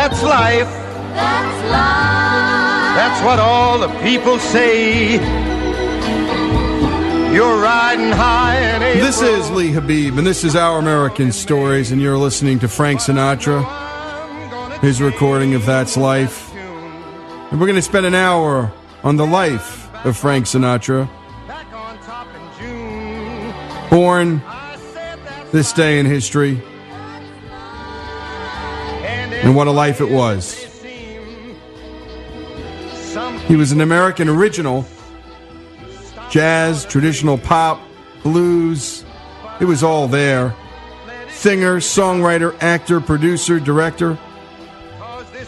That's life. That's life. That's what all the people say. You're riding high in April. This is Lee Habeeb, and this is Our American Stories, and you're listening to Frank Sinatra, his recording of That's Life. And we're going to spend an hour on the life of Frank Sinatra, born this day in history, and what a life it was. He was an American original jazz, traditional pop, blues. It was all there. Singer, songwriter, actor, producer, director.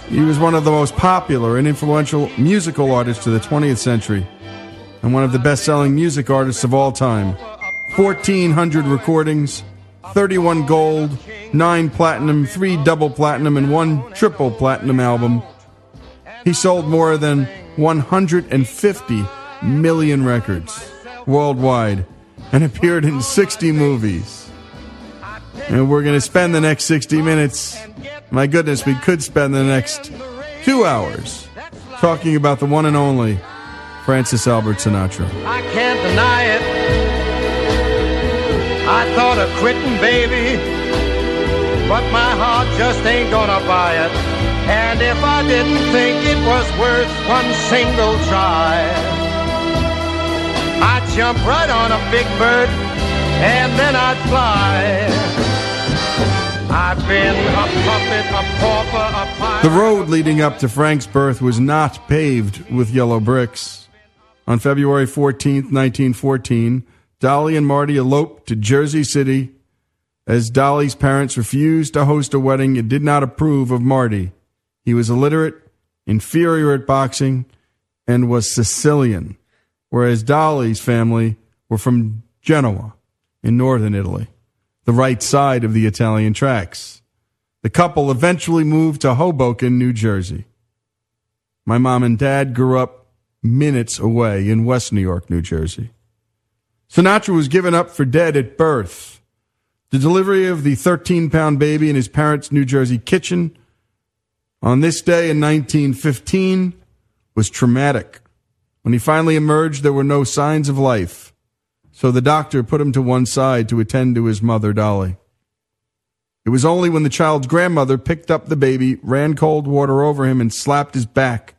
He was one of the most popular and influential musical artists of the 20th century and one of the best selling music artists of all time. 1,400 recordings, 31 gold, 9 platinum, 3 double platinum, and 1 triple platinum album. He sold more than 150 million records worldwide and appeared in 60 movies. And we're going to spend the next 60 minutes. My goodness, we could spend the next two hours talking about the one and only Francis Albert Sinatra. I can't deny it. I thought of quitting, baby, but my heart just ain't gonna buy it. And if I didn't think it was worth one single try, I'd jump right on a big bird and then I'd fly. I've been a puppet, a pauper, a pirate. The road leading up to Frank's birth was not paved with yellow bricks. On February 14th, 1914, Dolly and Marty eloped to Jersey City as Dolly's parents refused to host a wedding and did not approve of Marty. He was illiterate, inferior at boxing, and was Sicilian, whereas Dolly's family were from Genoa in northern Italy, the right side of the Italian tracks. The couple eventually moved to Hoboken, New Jersey. My mom and dad grew up minutes away in West New York, New Jersey. Sinatra was given up for dead at birth. The delivery of the 13 pound baby in his parents' New Jersey kitchen on this day in 1915 was traumatic. When he finally emerged, there were no signs of life. So the doctor put him to one side to attend to his mother, Dolly. It was only when the child's grandmother picked up the baby, ran cold water over him, and slapped his back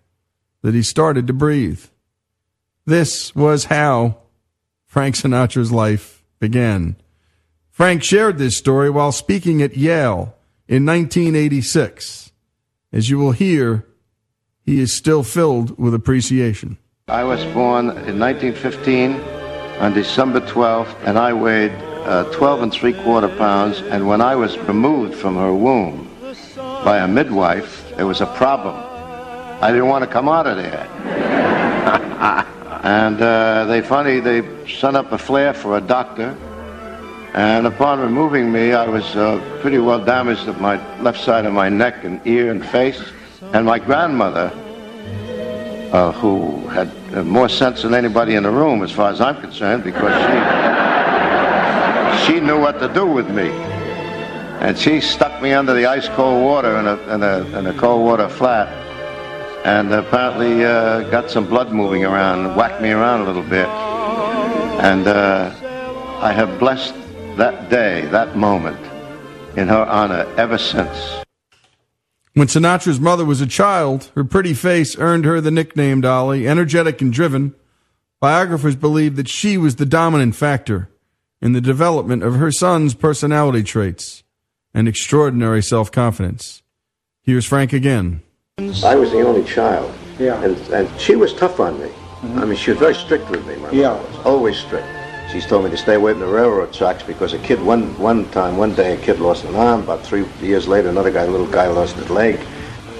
that he started to breathe. This was how Frank Sinatra's life began. Frank shared this story while speaking at Yale in 1986. As you will hear, he is still filled with appreciation. I was born in 1915 on December 12th, and I weighed uh, 12 and three quarter pounds. And when I was removed from her womb by a midwife, there was a problem. I didn't want to come out of there. and uh, they finally they sent up a flare for a doctor. And upon removing me, I was uh, pretty well damaged at my left side of my neck and ear and face. And my grandmother, uh, who had uh, more sense than anybody in the room, as far as I'm concerned, because she she knew what to do with me. And she stuck me under the ice cold water in a, in a, in a cold water flat and apparently uh, got some blood moving around, whacked me around a little bit. And uh, I have blessed that day, that moment, in her honor ever since. When Sinatra's mother was a child, her pretty face earned her the nickname Dolly, energetic and driven. Biographers believe that she was the dominant factor in the development of her son's personality traits and extraordinary self confidence. Here's Frank again. I was the only child. Yeah. And, and she was tough on me. I mean, she was very strict with me. My mother Yeah. was always strict. She's told me to stay away from the railroad tracks because a kid, one one time, one day, a kid lost an arm. About three years later, another guy, a little guy, lost his leg.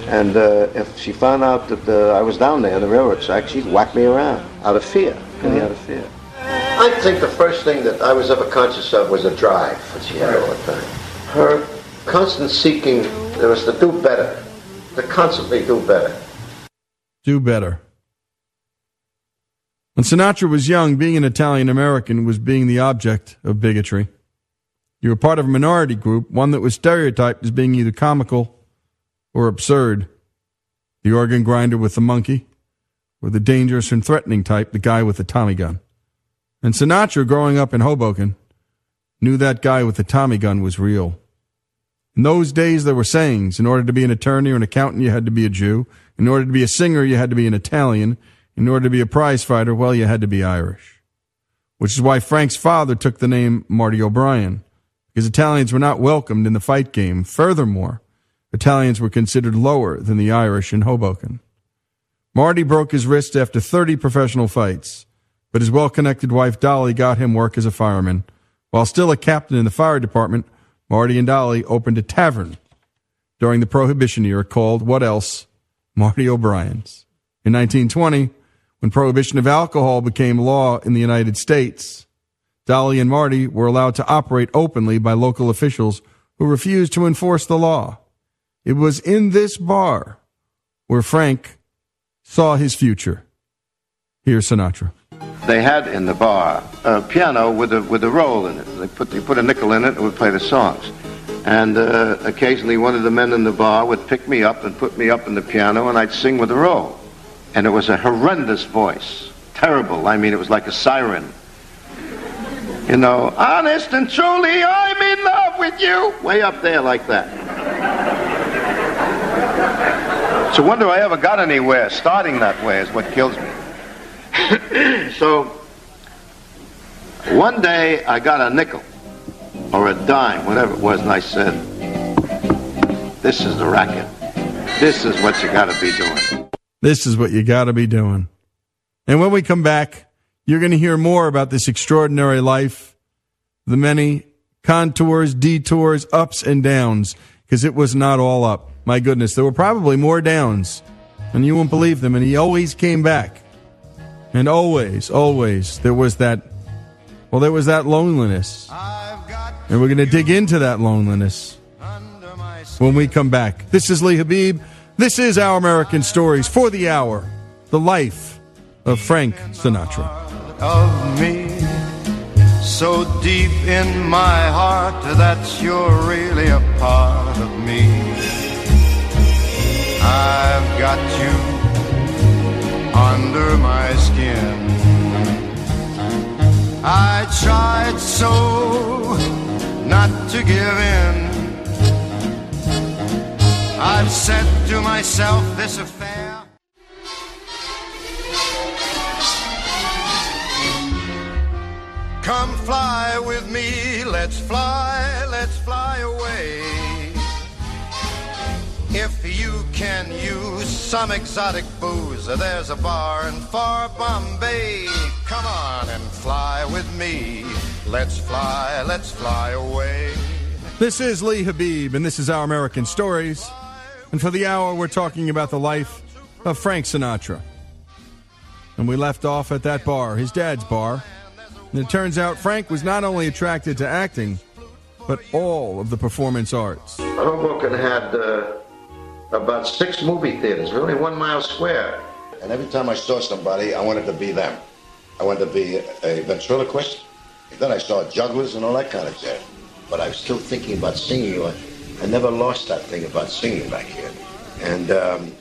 And uh, if she found out that uh, I was down there in the railroad tracks, she'd whack me around out of fear. Really out of fear. I think the first thing that I was ever conscious of was a drive that she had all the time. Her constant seeking, there was to do better, to constantly do better. Do better. When Sinatra was young, being an Italian American was being the object of bigotry. You were part of a minority group, one that was stereotyped as being either comical or absurd. The organ grinder with the monkey, or the dangerous and threatening type, the guy with the Tommy gun. And Sinatra, growing up in Hoboken, knew that guy with the Tommy gun was real. In those days, there were sayings. In order to be an attorney or an accountant, you had to be a Jew. In order to be a singer, you had to be an Italian. In order to be a prize fighter, well, you had to be Irish. Which is why Frank's father took the name Marty O'Brien, because Italians were not welcomed in the fight game. Furthermore, Italians were considered lower than the Irish in Hoboken. Marty broke his wrist after 30 professional fights, but his well connected wife Dolly got him work as a fireman. While still a captain in the fire department, Marty and Dolly opened a tavern during the Prohibition era called What Else? Marty O'Brien's. In 1920, when prohibition of alcohol became law in the United States, Dolly and Marty were allowed to operate openly by local officials who refused to enforce the law. It was in this bar where Frank saw his future. Here's Sinatra. They had in the bar a piano with a with a roll in it. They put they put a nickel in it and would play the songs. And uh, occasionally one of the men in the bar would pick me up and put me up in the piano and I'd sing with the roll. And it was a horrendous voice. Terrible. I mean, it was like a siren. You know, honest and truly, I'm in love with you. Way up there like that. It's a wonder I ever got anywhere. Starting that way is what kills me. so, one day I got a nickel or a dime, whatever it was, and I said, This is the racket. This is what you got to be doing. This is what you got to be doing. And when we come back, you're going to hear more about this extraordinary life, the many contours, detours, ups and downs, because it was not all up. My goodness, there were probably more downs, and you won't believe them. And he always came back. And always, always, there was that, well, there was that loneliness. And we're going to dig into that loneliness when we come back. This is Lee Habeeb. This is Our American Stories for the Hour, the life of Frank Sinatra. Of me, so deep in my heart that you're really so not to give in. I've said to myself, this affair. Come fly with me, let's fly, let's fly away. Can use some exotic booze, there's a bar in far Bombay. Come on and fly with me. Let's fly, let's fly away. This is Lee Habeeb, and this is Our American Stories. And for the hour, we're talking about the life of Frank Sinatra. And we left off at that bar, his dad's bar. And it turns out Frank was not only attracted to acting, but all of the performance arts. Hoboken had uh, about six movie theaters, really one mile square. And every time I saw somebody, I wanted to be them. I wanted to be a ventriloquist. Then I saw jugglers and all that kind of jazz. But I was still thinking about singing. I, I never lost that thing about singing back here. And um,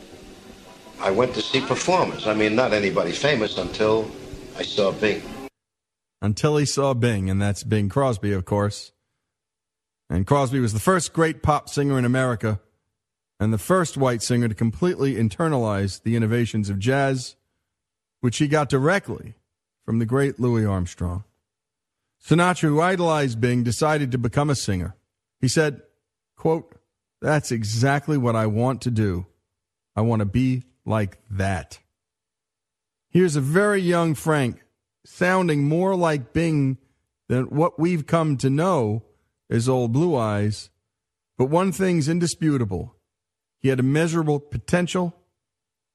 I went to see performers. I mean, not anybody famous until I saw Bing. Until he saw Bing, and that's Bing Crosby, of course. And Crosby was the first great pop singer in America and the first white singer to completely internalize the innovations of jazz, which he got directly from the great Louis Armstrong. Sinatra, who idolized Bing, decided to become a singer. He said, quote, That's exactly what I want to do. I want to be like that. Here's a very young Frank sounding more like Bing than what we've come to know as old Blue Eyes. But one thing's indisputable he had immeasurable potential,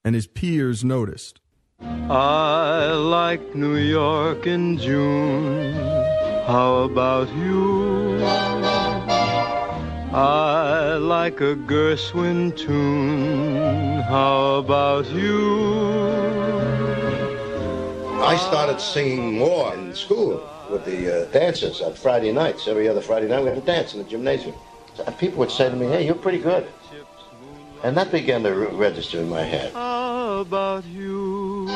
and his peers noticed. I like New York in June. How about you? I like a Gershwin tune. How about you? I started singing more in school with the uh, dancers on Friday nights. Every other Friday night we had a dance in the gymnasium. And people would say to me, hey, you're pretty good. And that began to re- register in my head. How about you?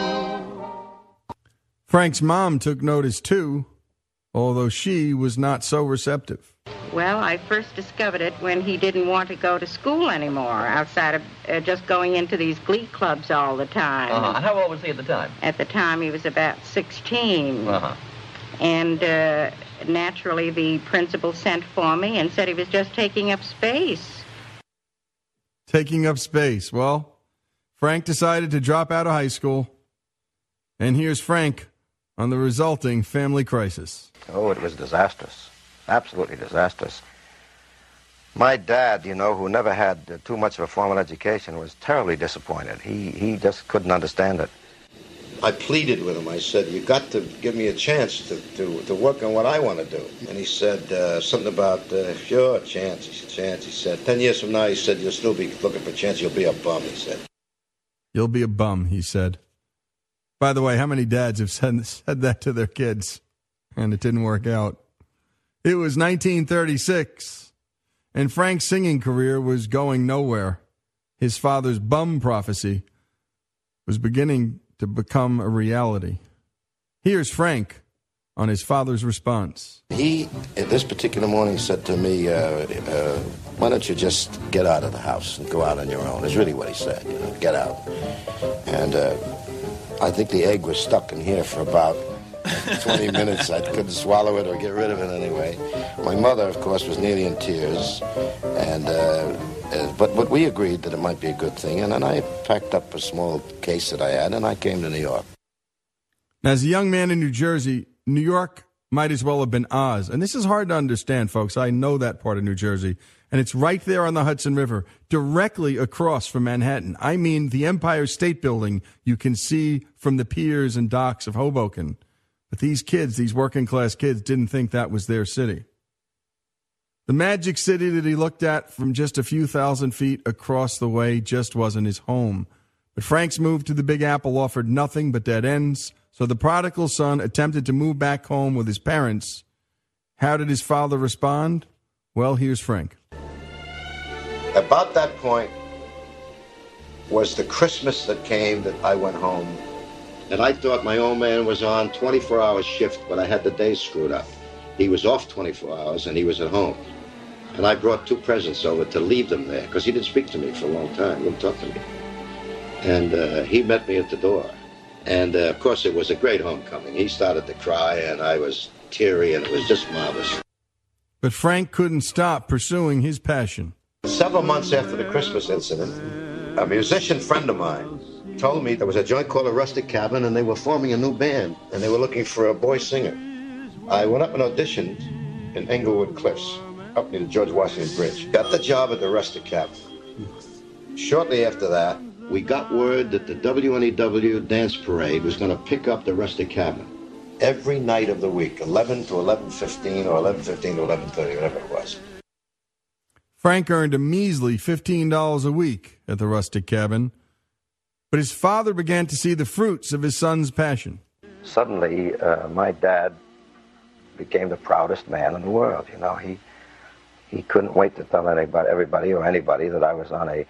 Frank's mom took notice too, although she was not so receptive. Well, I first discovered it when he didn't want to go to school anymore, outside of uh, just going into these glee clubs all the time. Uh-huh. And how old was he at the time? At the time, he was about 16. Uh-huh. And uh, naturally, the principal sent for me and said he was just taking up space. Taking up space. Well, Frank decided to drop out of high school. And here's Frank on the resulting family crisis. Oh, it was disastrous. Absolutely disastrous. My dad, you know, who never had too much of a formal education, was terribly disappointed. He, he just couldn't understand it. I pleaded with him. I said, you got to give me a chance to, to, to work on what I want to do. And he said uh, something about, uh, sure, chance. He said, chance. He said, ten years from now, he said, you'll still be looking for chance. You'll be a bum, he said. You'll be a bum, he said. By the way, how many dads have said, said that to their kids and it didn't work out? It was 1936, and Frank's singing career was going nowhere. His father's bum prophecy was beginning to become a reality. Here's Frank on his father's response. He, this particular morning, said to me, uh, uh, why don't you just get out of the house and go out on your own, is really what he said, you know, get out. And uh, I think the egg was stuck in here for about 20 minutes. I couldn't swallow it or get rid of it anyway. My mother, of course, was nearly in tears, and uh, but but we agreed that it might be a good thing, and then I packed up a small case that I had, and I came to New York. Now, As a young man in New Jersey, New York might as well have been Oz. And this is hard to understand, folks. I know that part of New Jersey. And it's right there on the Hudson River, directly across from Manhattan. I mean, the Empire State Building you can see from the piers and docks of Hoboken. But these kids, these working class kids, didn't think that was their city. The magic city that he looked at from just a few thousand feet across the way just wasn't his home. But Frank's move to the Big Apple offered nothing but dead ends. So the prodigal son attempted to move back home with his parents. How did his father respond? Well, here's Frank. About that point was the Christmas that came that I went home. And I thought my old man was on 24 hour shift, but I had the day screwed up. He was off 24 hours and he was at home. And I brought two presents over to leave them there because he didn't speak to me for a long time, he wouldn't talk to me. And uh, he met me at the door. And uh, of course, it was a great homecoming. He started to cry, and I was teary, and it was just marvelous. But Frank couldn't stop pursuing his passion. Several months after the Christmas incident, a musician friend of mine told me there was a joint called a Rustic Cabin, and they were forming a new band, and they were looking for a boy singer. I went up and auditioned in Englewood Cliffs, up near the George Washington Bridge. Got the job at the Rustic Cabin. Shortly after that, we got word that the WNEW dance parade was going to pick up the Rustic Cabin every night of the week, 11 to 11.15 or 11.15 to 11.30, whatever it was. Frank earned a measly $15 a week at the rustic cabin, but his father began to see the fruits of his son's passion. Suddenly, uh, my dad became the proudest man in the world. You know, he he couldn't wait to tell anybody, everybody or anybody that I was on a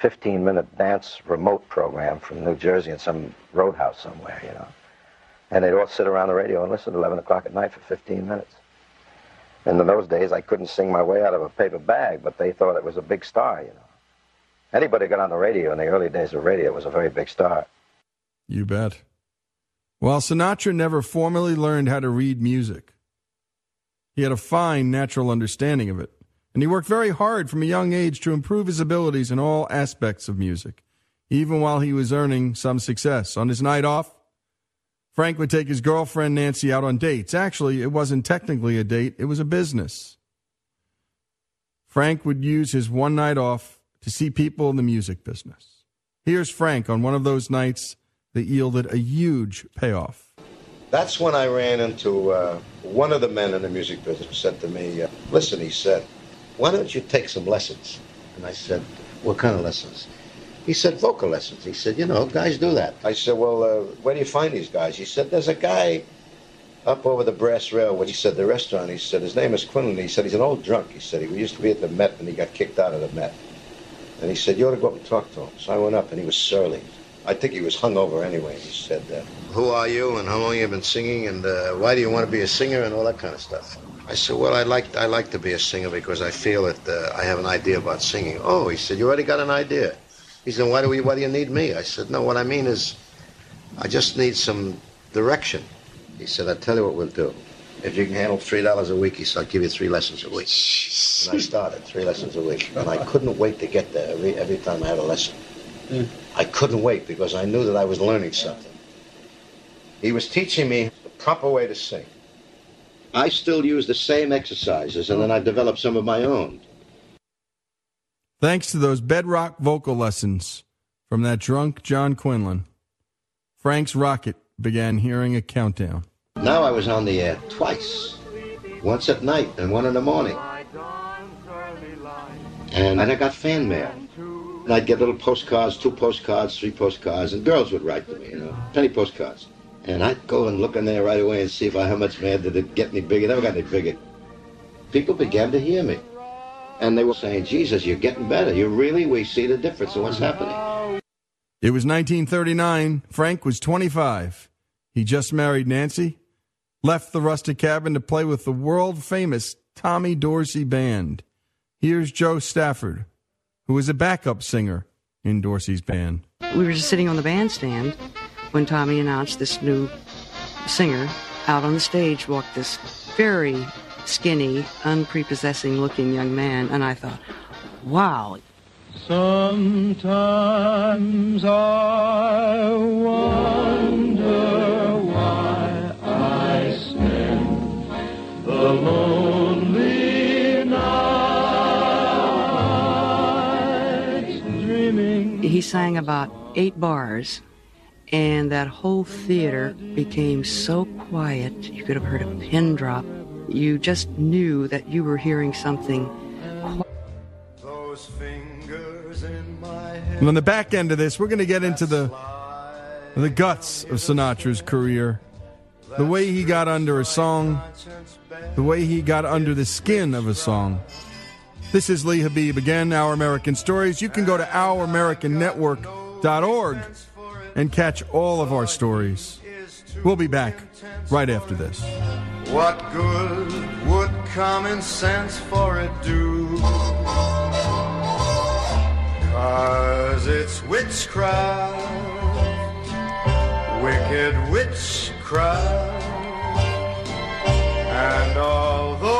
15-minute dance remote program from New Jersey in some roadhouse somewhere. You know, and they'd all sit around the radio and listen at 11 o'clock at night for 15 minutes. And in those days, I couldn't sing my way out of a paper bag, but they thought it was a big star, you know. Anybody got on the radio in the early days of radio was a very big star. You bet. While Sinatra never formally learned how to read music, he had a fine natural understanding of it, and he worked very hard from a young age to improve his abilities in all aspects of music, even while he was earning some success. On his night off, Frank would take his girlfriend Nancy out on dates. Actually, it wasn't technically a date, it was a business. Frank would use his one night off to see people in the music business. Here's Frank on one of those nights that yielded a huge payoff. That's when I ran into uh, one of the men in the music business said to me, uh, listen, he said, why don't you take some lessons? And I said, what kind of lessons? He said, vocal lessons. He said, you know, guys do that. I said, well, uh, where do you find these guys? He said, there's a guy up over the Brass Rail, which he said, the restaurant. He said, his name is Quinlan. He said, he's an old drunk. He said, he used to be at the Met and he got kicked out of the Met. And he said, you ought to go up and talk to him. So I went up, and he was surly. I think he was hungover anyway. He said, uh, who are you, and how long you've been singing, and uh, why do you want to be a singer, and all that kind of stuff. I said, well, I like, I like to be a singer because I feel that uh, I have an idea about singing. Oh, he said, you already got an idea. He said, why do, we, why do you need me? I said, no, what I mean is I just need some direction. He said, I'll tell you what we'll do. If you can handle three dollars a week, he said, I'll give you three lessons a week. And I started three lessons a week, and I couldn't wait to get there every every time I had a lesson. I couldn't wait because I knew that I was learning something. He was teaching me the proper way to sing. I still use the same exercises, and then I developed some of my own. Thanks to those bedrock vocal lessons from that drunk John Quinlan, Frank's rocket began hearing a countdown. Now I was on the air twice. Once at night and one in the morning. And I got fan mail. And I'd get little postcards, two postcards, three postcards, and girls would write to me, you know, penny postcards. And I'd go and look in there right away and see if I how much man did it get any bigger. Never got any bigger. People began to hear me. And they were saying, Jesus, you're getting better. You really, we see the difference in what's happening. It was 1939. Frank was 25. He just married Nancy, left the rustic cabin to play with the world famous Tommy Dorsey Band. Here's Jo Stafford, who was a backup singer in Dorsey's band. We were just sitting on the bandstand when Tommy announced this new singer. Out on the stage walked this very skinny, unprepossessing looking young man, and I thought, wow. Sometimes I wonder why I spend the lonely nights dreaming. He sang about eight bars, and that whole theater became so quiet you could have heard a pin drop. You just knew that you were hearing something Those fingers in my head. And on the back end of this, we're going to get into the the guts of Sinatra's career, the way he got under a song, the way he got under the skin of a song. This is Lee Habeeb again, Our American Stories. You can go to ouramericannetwork.org and catch all of our stories. We'll be back right after this. What good would common sense for it do? Cause it's witchcraft, wicked witchcraft. And although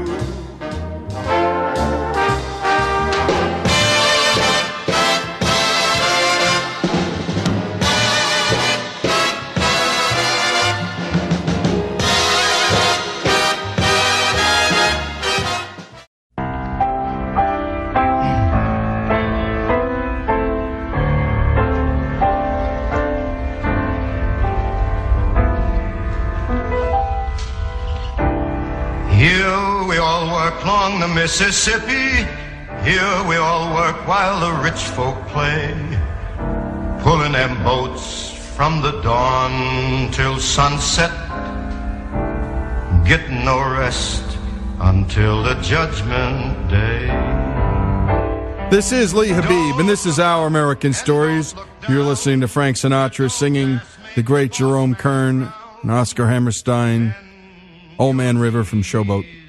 Mississippi. Here we all work while the rich folk play. Pulling them boats from the dawn till sunset. Getting no rest until the judgment day. This is Lee Habeeb, and this is Our American Stories. You're listening to Frank Sinatra singing the great Jerome Kern and Oscar Hammerstein, Old Man River from Showboat.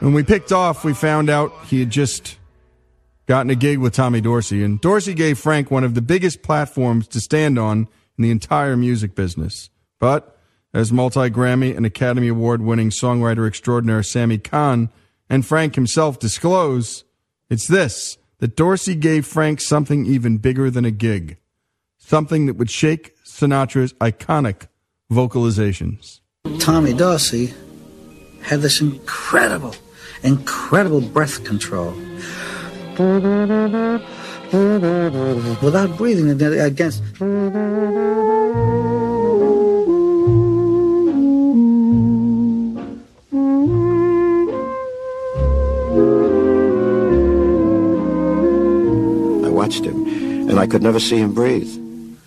When we picked off, we found out he had just gotten a gig with Tommy Dorsey, and Dorsey gave Frank one of the biggest platforms to stand on in the entire music business. But as multi Grammy and Academy Award winning songwriter extraordinaire Sammy Cahn and Frank himself disclose, it's this that Dorsey gave Frank something even bigger than a gig, something that would shake Sinatra's iconic vocalizations. Tommy Dorsey had this incredible, incredible breath control. Without breathing against. I watched him, and I could never see him breathe.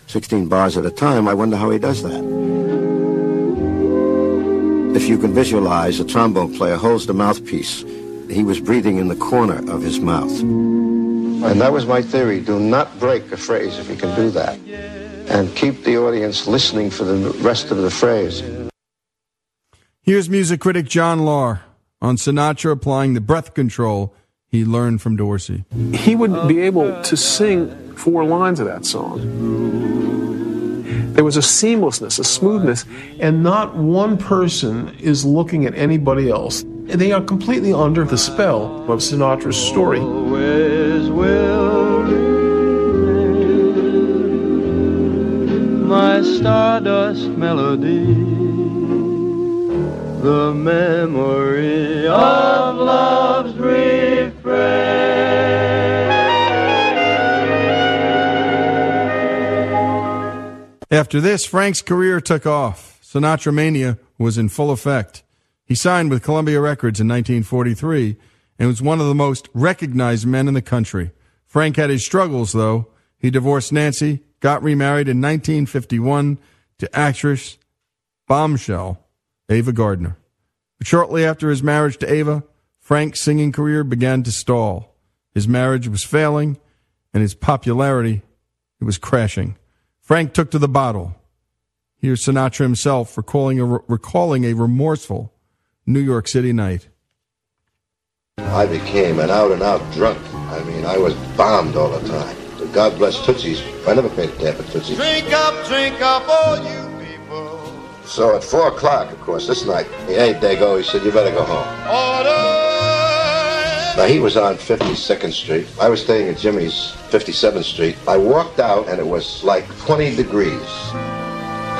16 bars at a time, I wonder how he does that. If you can visualize, a trombone player holds the mouthpiece. He was breathing in the corner of his mouth. And that was my theory. Do not break a phrase if you can do that. And keep the audience listening for the rest of the phrase. Here's music critic John Lahr on Sinatra applying the breath control he learned from Dorsey. He would be able to sing four lines of that song. There was a seamlessness, a smoothness. And not one person is looking at anybody else. They are completely under the spell of Sinatra's story. My stardust melody, the memory of love's After this, Frank's career took off. Sinatra Mania was in full effect. He signed with Columbia Records in 1943 and was one of the most recognized men in the country. Frank had his struggles, though. He divorced Nancy, got remarried in 1951 to actress bombshell Ava Gardner. But shortly after his marriage to Ava, Frank's singing career began to stall. His marriage was failing, and his popularity it was crashing. Frank took to the bottle. Here's Sinatra himself recalling a, recalling a remorseful New York City night. I became an out and out drunk. I mean, I was bombed all the time. But God bless Toots Shor's. I never paid a damn for Toots Shor's. Drink up, drink up, all you people. So at 4 o'clock, of course, this night, hey, Dago, he said, you better go home. Order. Now, he was on 52nd Street. I was staying at Jimmy's 57th Street. I walked out, and it was like 20 degrees.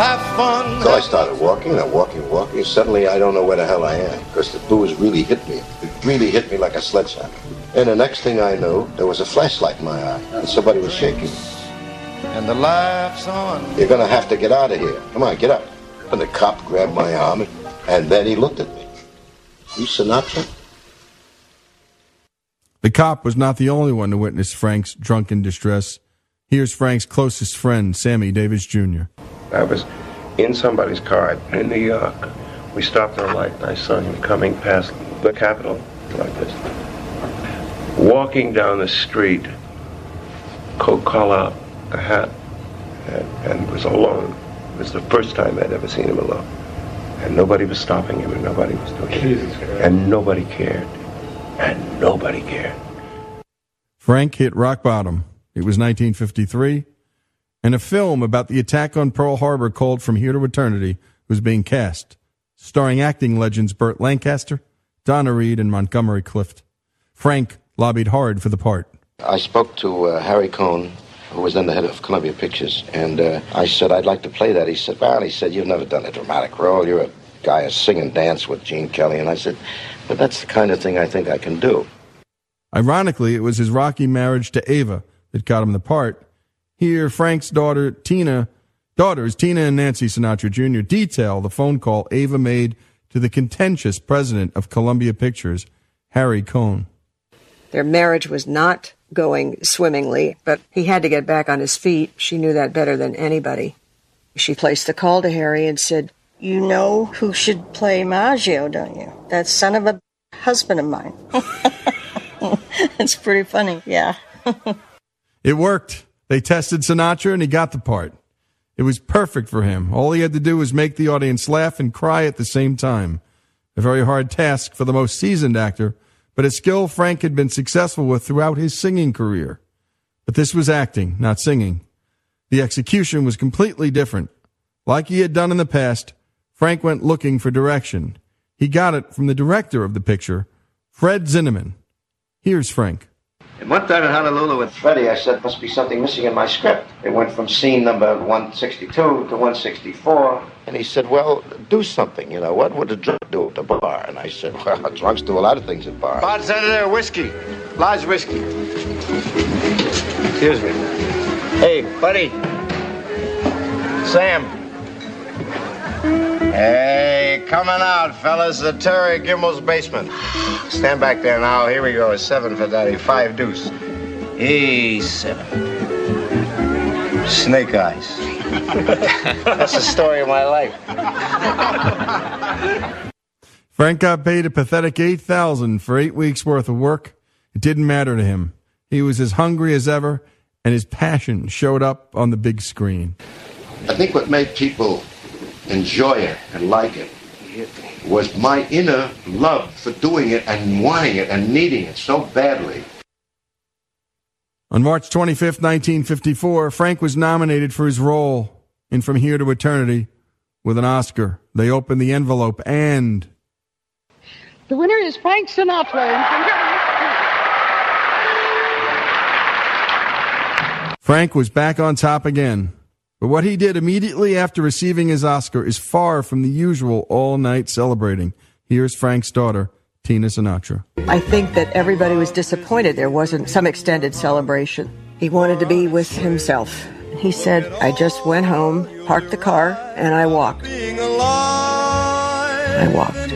Have fun. So I started walking, and I'm walking, walking. Suddenly, I don't know where the hell I am, because the booze really hit me. It really hit me like a sledgehammer. And the next thing I knew, there was a flashlight in my eye, and somebody was shaking. And the laughs on. You're gonna have to get out of here. Come on, get up. And the cop grabbed my arm, and then he looked at me. You Sinatra? The cop was not the only one to witness Frank's drunken distress. Here's Frank's closest friend, Sammy Davis Jr. I was in somebody's car in New York. We stopped at a light, and I saw him coming past the Capitol like this. Walking down the street, coat collar, a hat, and, and was alone. It was the first time I'd ever seen him alone. And nobody was stopping him, and nobody was doing it. And nobody cared. And nobody cared. Frank hit rock bottom. It was 1953, and a film about the attack on Pearl Harbor called From Here to Eternity was being cast, starring acting legends Burt Lancaster, Donna Reed, and Montgomery Clift. Frank lobbied hard for the part. I spoke to uh, Harry Cohn, who was then the head of Columbia Pictures, and uh, I said, I'd like to play that. He said, Well, he said, You've never done a dramatic role. You're a guy who sing and dance with Gene Kelly. And I said, But that's the kind of thing I think I can do. Ironically, it was his rocky marriage to Ava that got him the part. Here, Frank's daughter, Tina, daughters, Tina and Nancy Sinatra Jr., detail the phone call Ava made to the contentious president of Columbia Pictures, Harry Cohn. Their marriage was not going swimmingly, but he had to get back on his feet. She knew that better than anybody. She placed a call to Harry and said, You know who should play Maggio, don't you? That son of a husband of mine. it's pretty funny, yeah. It worked. They tested Sinatra and he got the part. It was perfect for him. All he had to do was make the audience laugh and cry at the same time. A very hard task for the most seasoned actor, but a skill Frank had been successful with throughout his singing career. But this was acting, not singing. The execution was completely different. Like he had done in the past, Frank went looking for direction. He got it from the director of the picture, Fred Zinnemann. Here's Frank. And one time in Honolulu with Freddie, I said, must be something missing in my script. It went from scene number 162 to 164. And he said, well, do something, you know. What would a drunk do at a bar? And I said, well, drunks do a lot of things at bars. Bartender, whiskey. Large whiskey. Excuse me. Hey, buddy. Sam. Hey, coming out, fellas. The Terry Gimbel's basement. Stand back there now. Here we go. A seven for Daddy. Five deuce. Hey, seven. Snake eyes. That's the story of my life. Frank got paid a pathetic eight thousand for eight weeks worth of work. It didn't matter to him. He was as hungry as ever, and his passion showed up on the big screen. I think what made people enjoy it and like it was my inner love for doing it and wanting it and needing it so badly. On March 25th, 1954, Frank was nominated for his role in From Here to Eternity with an Oscar. They opened the envelope and The winner is Frank Sinatra. Frank was back on top again. But what he did immediately after receiving his Oscar is far from the usual all night celebrating. Here's Frank's daughter, Tina Sinatra. I think that everybody was disappointed there wasn't some extended celebration. He wanted to be with himself. He said, I just went home, parked the car, and I walked. I walked.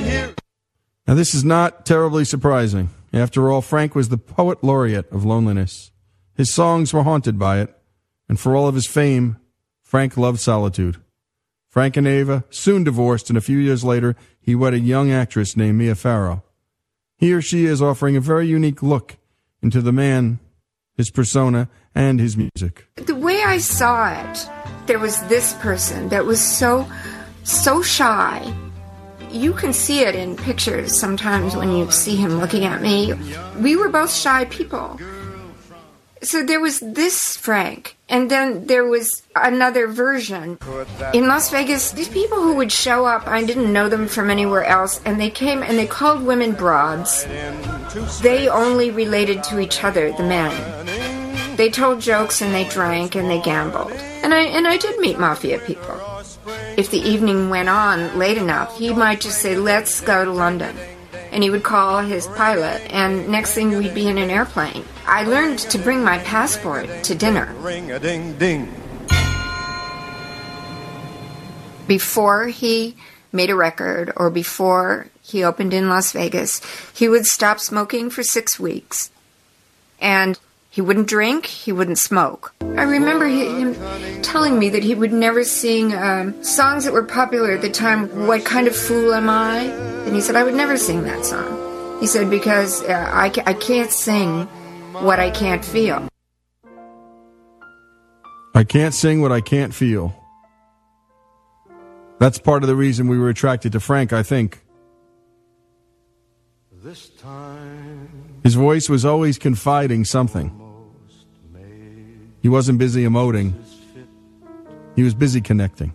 Now, this is not terribly surprising. After all, Frank was the poet laureate of loneliness. His songs were haunted by it, and for all of his fame, Frank loved solitude. Frank and Ava soon divorced, and a few years later, he wed a young actress named Mia Farrow. Here she is offering a very unique look into the man, his persona, and his music. The way I saw it, there was this person that was so, so shy. You can see it in pictures sometimes when you see him looking at me. We were both shy people. So there was this Frank, and then there was another version. In Las Vegas, these people who would show up, I didn't know them from anywhere else, and they came and they called women broads. They only related to each other, the men. They told jokes and they drank and they gambled. And I and I did meet mafia people. If the evening went on late enough, he might just say, "Let's go to London." And he would call his pilot, and next thing we'd be in an airplane. I learned to bring my passport to dinner. Ring a ding ding. before he made a record or before he opened in Las Vegas, he would stop smoking for six weeks. And he wouldn't drink, he wouldn't smoke. I remember him telling me that he would never sing um, songs that were popular at the time, What Kind of Fool Am I? And he said, I would never sing that song. He said, because uh, I, ca- I can't sing what I can't feel. I can't sing what I can't feel. That's part of the reason we were attracted to Frank, I think. His voice was always confiding something. He wasn't busy emoting, he was busy connecting.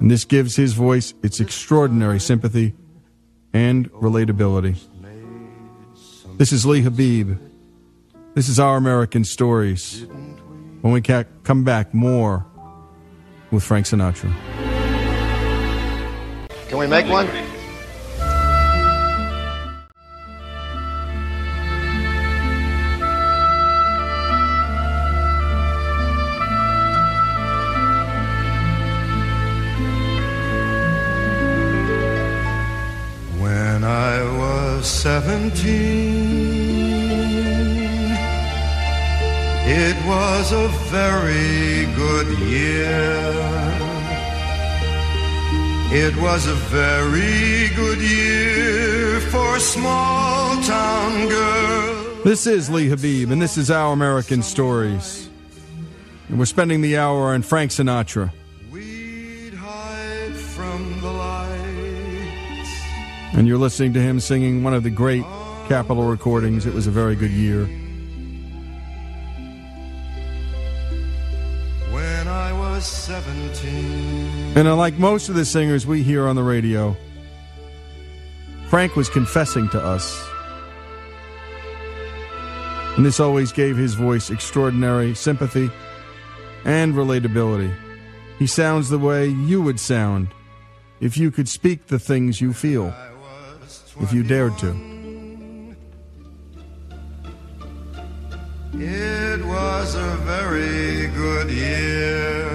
And this gives his voice its extraordinary sympathy and relatability. This is Lee Habeeb. This is Our American Stories. When we come back, more with Frank Sinatra. Can we make one? It was a very good year. It was a very good year for small town girls. This is Lee Habeeb, and this is Our American Stories. And we're spending the hour on Frank Sinatra. And you're listening to him singing one of the great Capitol recordings. It was a very good year. when I was seventeen. And unlike most of the singers we hear on the radio, Frank was confessing to us And this always gave his voice extraordinary sympathy and relatability. He sounds the way you would sound if you could speak the things you feel, if you dared to. It was a very good year.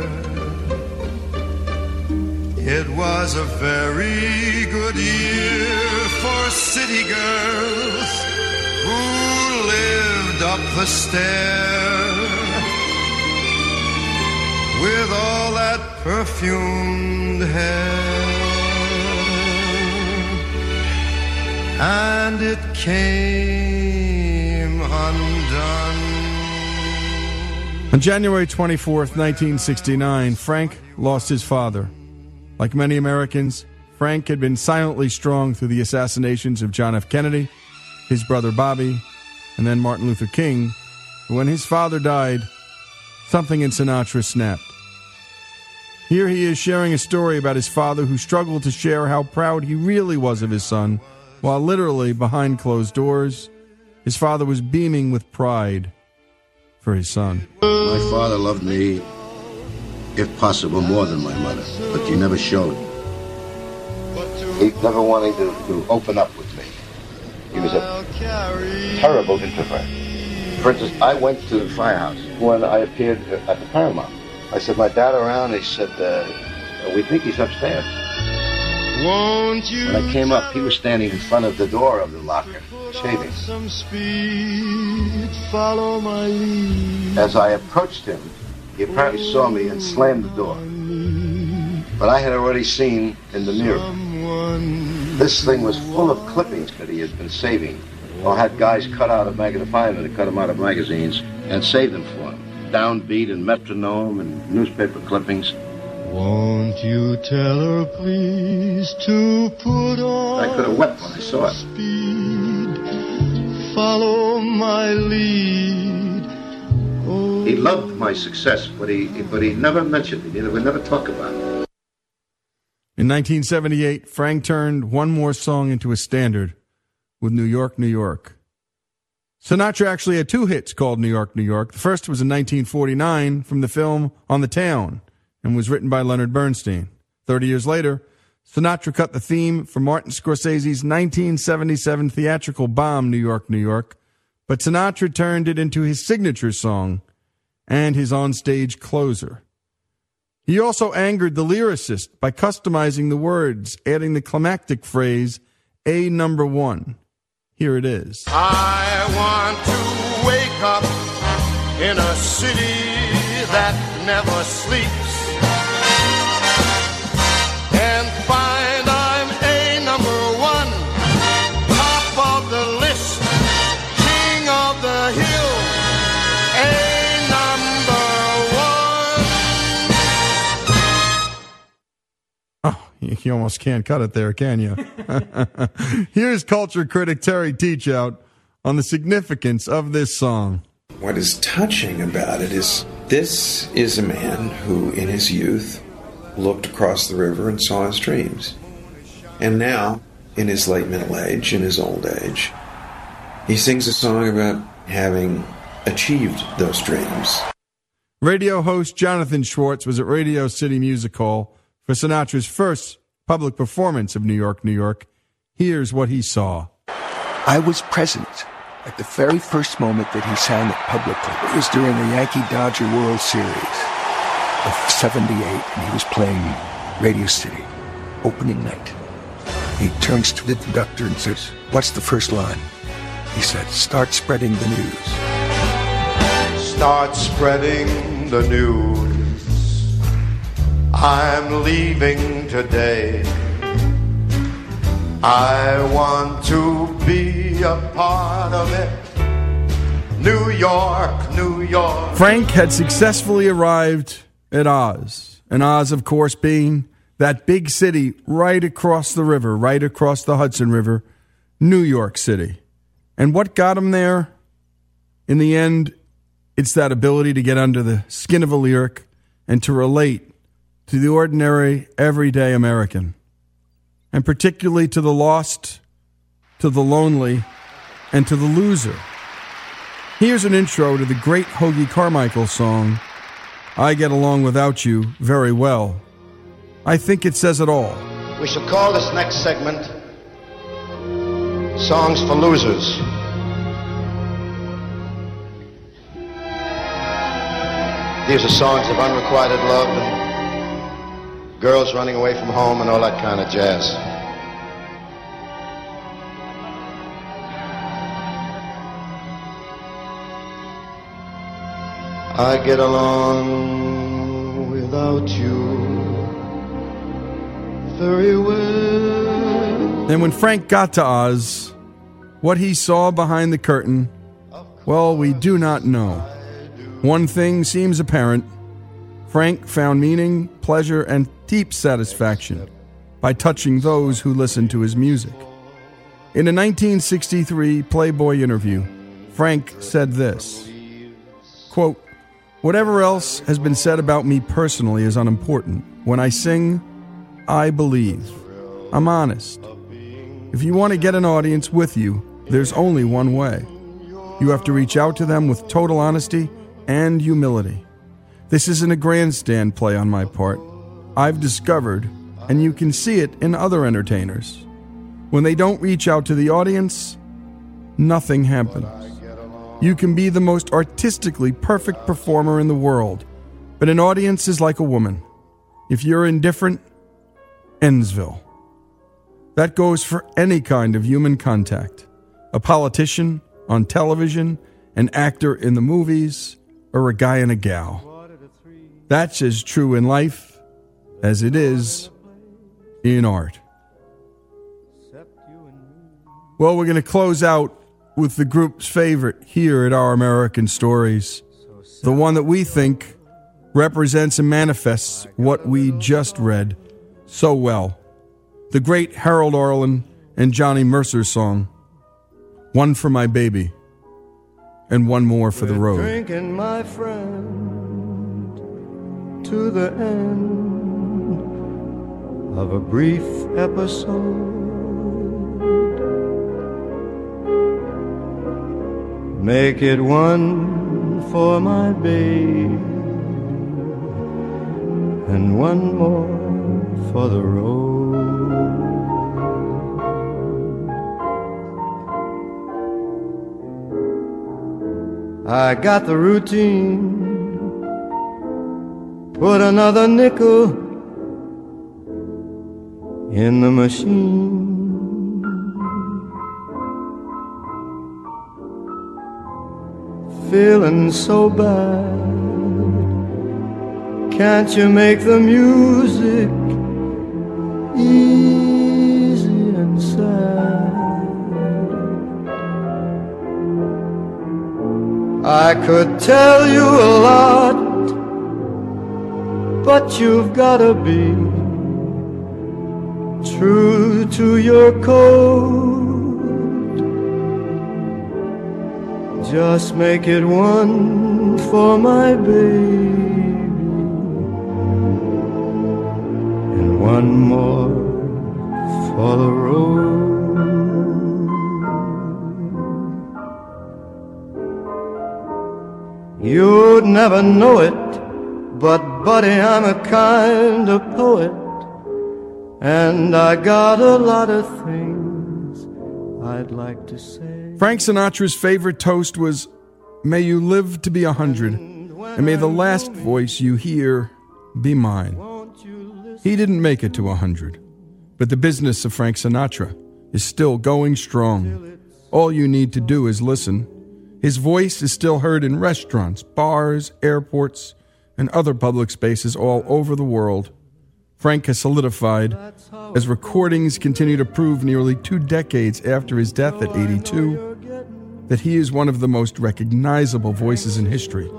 It was a very good year for city girls who lived up the stair with all that perfumed hair. And it came undone. On January 24th, 1969, Frank lost his father. Like many Americans, Frank had been silently strong through the assassinations of John F. Kennedy, his brother Bobby, and then Martin Luther King. When his father died, something in Sinatra snapped. Here he is sharing a story about his father who struggled to share how proud he really was of his son, while literally behind closed doors, his father was beaming with pride for his son. My father loved me, if possible, more than my mother, but he never showed. He never wanted to, to open up with me. He was a terrible introvert. For instance, I went to the firehouse when I appeared at the Paramount. I said, my dad around? He said, uh, we think he's upstairs. Won't you When I came up, he was standing in front of the door of the locker, shaving. some speed, follow my lead. As I approached him, he apparently saw me and slammed the door. But I had already seen in the mirror. This thing was full of clippings that he had been saving, or had guys cut out of magazines and cut them out of magazines and saved them for him. Downbeat and metronome and newspaper clippings. Won't you tell her, please, to put on I could have wept when I saw it. Speed, follow my lead. Oh, He loved my success, but he but he never mentioned it. He would never talk about it. In 1978, Frank turned one more song into a standard with New York, New York. Sinatra actually had two hits called New York, New York. The first was in 1949 from the film On the Town and was written by Leonard Bernstein. Thirty years later, Sinatra cut the theme for Martin Scorsese's 1977 theatrical bomb, New York, New York, but Sinatra turned it into his signature song and his onstage closer. He also angered the lyricist by customizing the words, adding the climactic phrase, A number one. Here it is. I want to wake up in a city that never sleeps you almost can't cut it there, can you? Here's culture critic Terry Teachout on the significance of this song. What is touching about it is this is a man who, in his youth, looked across the river and saw his dreams. And now, in his late middle age, in his old age, he sings a song about having achieved those dreams. Radio host Jonathan Schwartz was at Radio City Music Hall for Sinatra's first public performance of New York, New York. Here's what he saw. I was present at the very first moment that he sang it publicly. It was during the Yankee Dodger World Series of 78, and he was playing Radio City, opening night. He turns to the conductor and says, What's the first line? He said, Start spreading the news. Start spreading the news. I'm leaving today. I want to be a part of it. New York, New York. Frank had successfully arrived at Oz, and Oz, of course, being that big city right across the river, right across the Hudson River, New York City. And what got him there? In the end, it's that ability to get under the skin of a lyric and to relate to the ordinary, everyday American, and particularly to the lost, to the lonely, and to the loser. Here's an intro to the great Hoagy Carmichael song, I Get Along Without You Very Well. I think it says it all. We shall call this next segment Songs for Losers. These are songs of unrequited love girls running away from home and all that kind of jazz. I get along without you very well. And when Frank got to Oz, what he saw behind the curtain, well, we do not know. One thing seems apparent Frank found meaning, pleasure, and deep satisfaction by touching those who listened to his music. In a 1963 Playboy interview, Frank said this quote, Whatever else has been said about me personally is unimportant. When I sing, I believe. I'm honest. If you want to get an audience with you, there's only one way. You have to reach out to them with total honesty and humility. This isn't a grandstand play on my part. I've discovered, and you can see it in other entertainers. When they don't reach out to the audience, nothing happens. You can be the most artistically perfect performer in the world, but an audience is like a woman. If you're indifferent, Endsville. That goes for any kind of human contact a politician, on television, an actor in the movies, or a guy and a gal. That's as true in life as it is in art. Well, we're going to close out with the group's favorite here at Our American Stories, the one that we think represents and manifests what we just read so well. The great Harold Arlen and Johnny Mercer song, One for My Baby, and one more for the road. Drinking, my friend, to the end of a brief episode. Make it one for my babe and one more for the road. I got the routine. Put another nickel in the machine. Feeling so bad. Can't you make the music easy and sad? I could tell you a lot, but you've gotta be true to your code. Just make it one for my baby and one more for the road. You'd never know it, but buddy, I'm a kind of poet, and I got a lot of things I'd like to say. Frank Sinatra's favorite toast was, May you live to be a hundred, and may the last voice you hear be mine. He didn't make it to a hundred, but the business of Frank Sinatra is still going strong. All you need to do is listen. His voice is still heard in restaurants, bars, airports, and other public spaces all over the world. Frank has solidified as recordings continue to prove nearly two decades after his death at 82 that he is one of the most recognizable voices in history.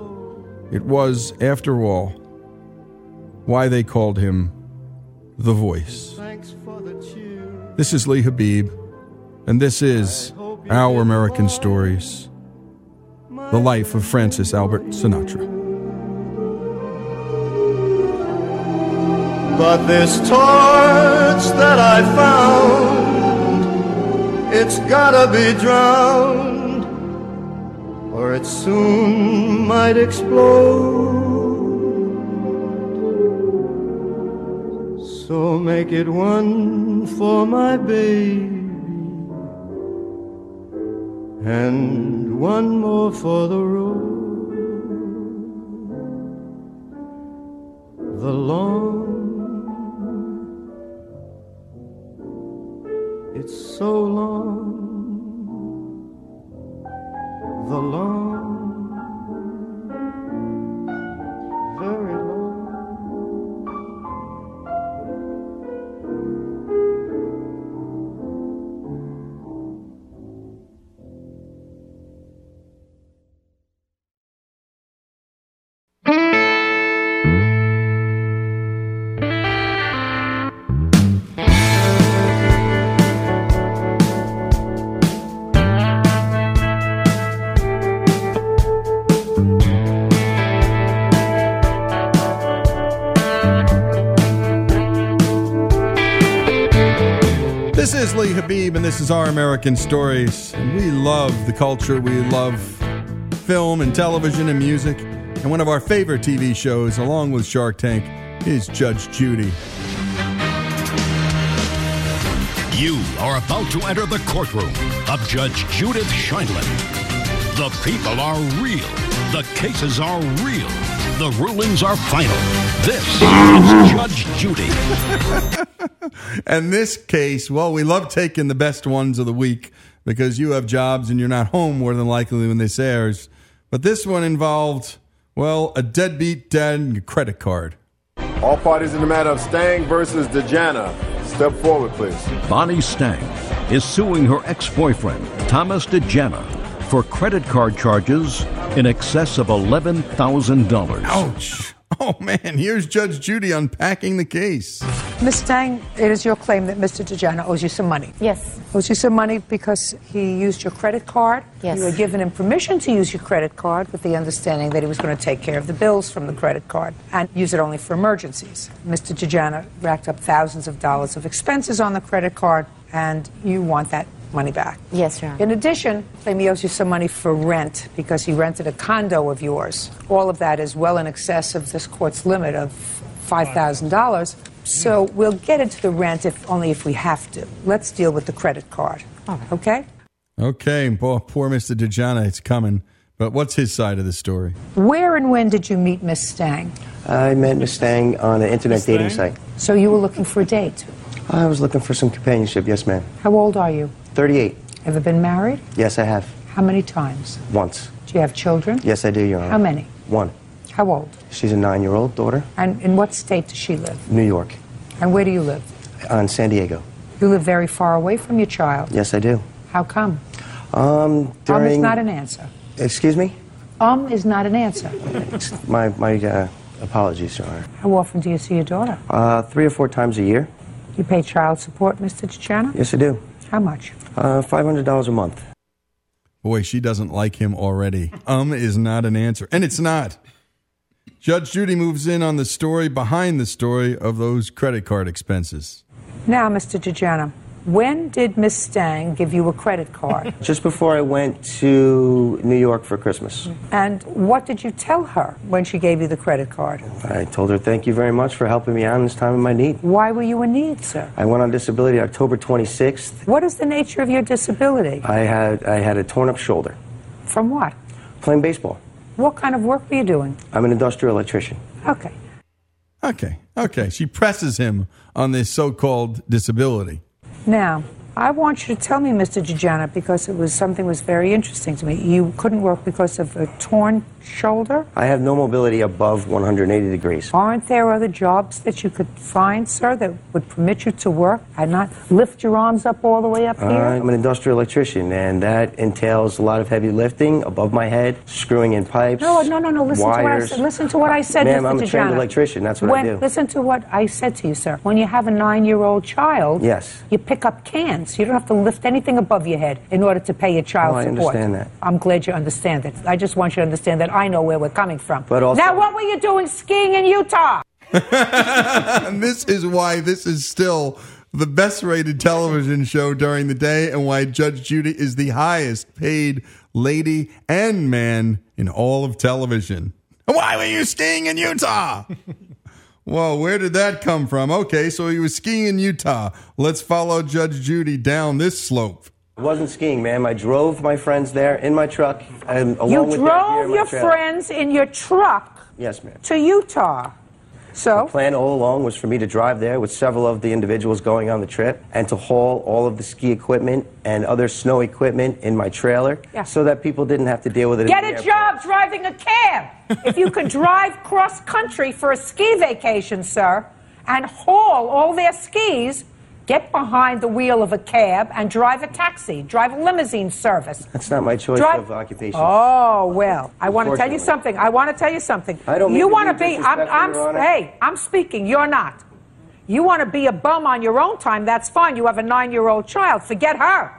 It was, after all, why they called him the voice. This is Lee Habeeb, and this is Our American Stories The Life of Francis Albert Sinatra. But this torch that I found, it's gotta be drowned, or it soon might explode. So make it one for my baby and one more for the road. The long, it's so long, the long, very Lee Habeeb, and this is Our American Stories. And we love the culture. We love film and television and music. And one of our favorite TV shows, along with Shark Tank, is Judge Judy. You are about to enter the courtroom of Judge Judith Sheindlin. The people are real. The cases are real. The rulings are final. This is Judge Judy. And this case, well, we love taking the best ones of the week because you have jobs and you're not home more than likely when this airs. But this one involved, well, a deadbeat dad and a credit card. All parties in the matter of Stang versus Dejana. Step forward, please. Bonnie Stang is suing her ex boyfriend, Thomas DeJana, for credit card charges in excess of $11,000. Ouch. Oh, man. Here's Judge Judy unpacking the case. Ms. Stang, it is your claim that Mr. DeJana owes you some money. Yes. Owes you some money because he used your credit card. Yes. You had given him permission to use your credit card with the understanding that he was going to take care of the bills from the credit card and use it only for emergencies. Mr. DeJana racked up thousands of dollars of expenses on the credit card, and you want that money back. Yes, Your Honor. In addition, claim he owes you some money for rent because he rented a condo of yours. All of that is well in excess of this court's limit of $5,000. So we'll get into the rent if only if we have to. Let's deal with the credit card. Okay? Okay, poor, poor Mr. DeJana, it's coming. But what's his side of the story? Where and when did you meet Miss Stang? I met Miss Stang on an internet dating site. So you were looking for a date. I was looking for some companionship, yes, ma'am. How old are you? 38. Ever been married? Yes, I have. How many times? Once. Do you have children? Yes, I do, Your Honor. How many? One. How old? She's a nine year old daughter, And in what state does she live? New York, And where do you live? on San Diego. You live very far away from your child. Yes, I do. How come? Um, during... Um is not an answer. Excuse me? Um is not an answer. My, my uh, apologies, Your Honor. How often do you see your daughter? Uh, three or four times a year. You pay child support, Mr. Chichana? Yes, I do. How much? Uh, $500 a month. Boy, she doesn't like him already. Um is not an answer. And it's not. Judge Judy moves in on the story behind the story of those credit card expenses. Now, Mr. Chichana, when did Miss Stang give you a credit card? Just before I went to New York for Christmas, and what did you tell her when she gave you the credit card? I told her thank you very much for helping me out in this time of my need. Why were you in need, sir? I went on disability October 26th. What is the nature of your disability? I had I had a torn up shoulder From what? playing baseball. What kind of work were you doing? I'm an industrial electrician. Okay. Okay, okay. She presses him on this so called disability. Now, I want you to tell me, Mr. Gigiana, because it was something was very interesting to me. You couldn't work because of a torn shoulder. I have no mobility above 180 degrees. Aren't there other jobs that you could find, sir, that would permit you to work and not lift your arms up all the way up Uh, here? I'm an industrial electrician, and that entails a lot of heavy lifting above my head, screwing in pipes. No, no, no, no. Listen to what I wires. said. Listen to what I said, Ma'am, Mr. I'm a trained electrician. That's what I do. Listen to what I said to you, sir. When you have a nine-year-old child, Yes. you pick up cans. You don't have to lift anything above your head in order to pay your child Oh, I support. understand that. I'm glad you understand that. I just want you to understand that I know where we're coming from. But also- now, what were you doing skiing in Utah? and this is why this is still the best rated television show during the day and why Judge Judy is the highest paid lady and man in all of television. Why were you skiing in Utah? Whoa, where did that come from? Okay, so he was skiing in Utah. Let's follow Judge Judy down this slope. I wasn't skiing, ma'am. I drove my friends there in my truck and along You with drove your trailer. friends in your truck Yes, ma'am. to Utah. So? The plan all along was for me to drive there with several of the individuals going on the trip and to haul all of the ski equipment and other snow equipment in my trailer Yeah. so that people didn't have to deal with it. Get a job driving a cab. if you could drive cross country for a ski vacation, sir, and haul all their skis, get behind the wheel of a cab and drive a taxi, drive a limousine service. That's not my choice Drive- of occupation. Oh well, I want to tell you something. I want to tell you something. I don't You want to be? I'm. I'm hey, I'm speaking. You're not. You want to be a bum on your own time? That's fine. You have a nine-year-old child. Forget her.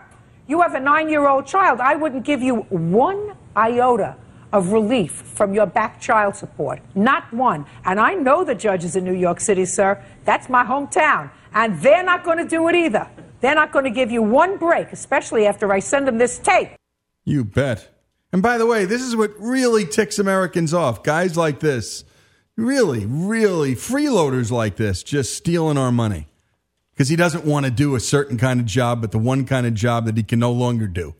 You have a nine-year-old child. I wouldn't give you one iota of relief from your back child support. Not one. And I know the judges in New York City, sir. That's my hometown. And they're not going to do it either. They're not going to give you one break, especially after I send them this tape. You bet. And by the way, this is what really ticks Americans off. Guys like this, really, really, freeloaders like this, just stealing our money. Because he doesn't want to do a certain kind of job, but the one kind of job that he can no longer do.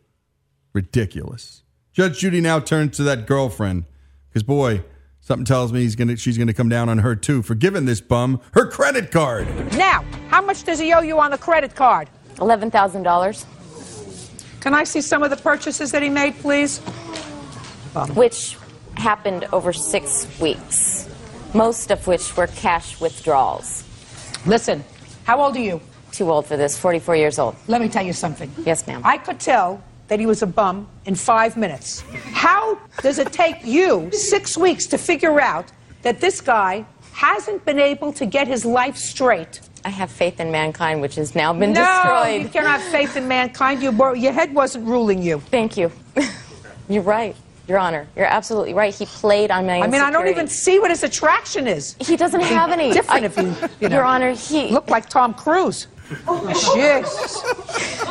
Ridiculous. Judge Judy now turns to that girlfriend. Because, boy, something tells me he's gonna, she's going to come down on her, too, for giving this bum her credit card. Now, how much does he owe you on the credit card? $11,000. Can I see some of the purchases that he made, please? Which happened over six weeks, most of which were cash withdrawals. Listen, how old are you? Too old for this, 44 years old. Let me tell you something. Yes, ma'am. I could tell that he was a bum in five minutes. How does it take you six weeks to figure out that this guy hasn't been able to get his life straight? I have faith in mankind, which has now been no, destroyed. you cannot have faith in mankind. You, were- your head wasn't ruling you. Thank you. You're right, Your Honor. You're absolutely right. He played on my I mean, I don't even see what his attraction is. He doesn't have any. Different I- if you, you know, Your Honor, he look like Tom Cruise. Jesus.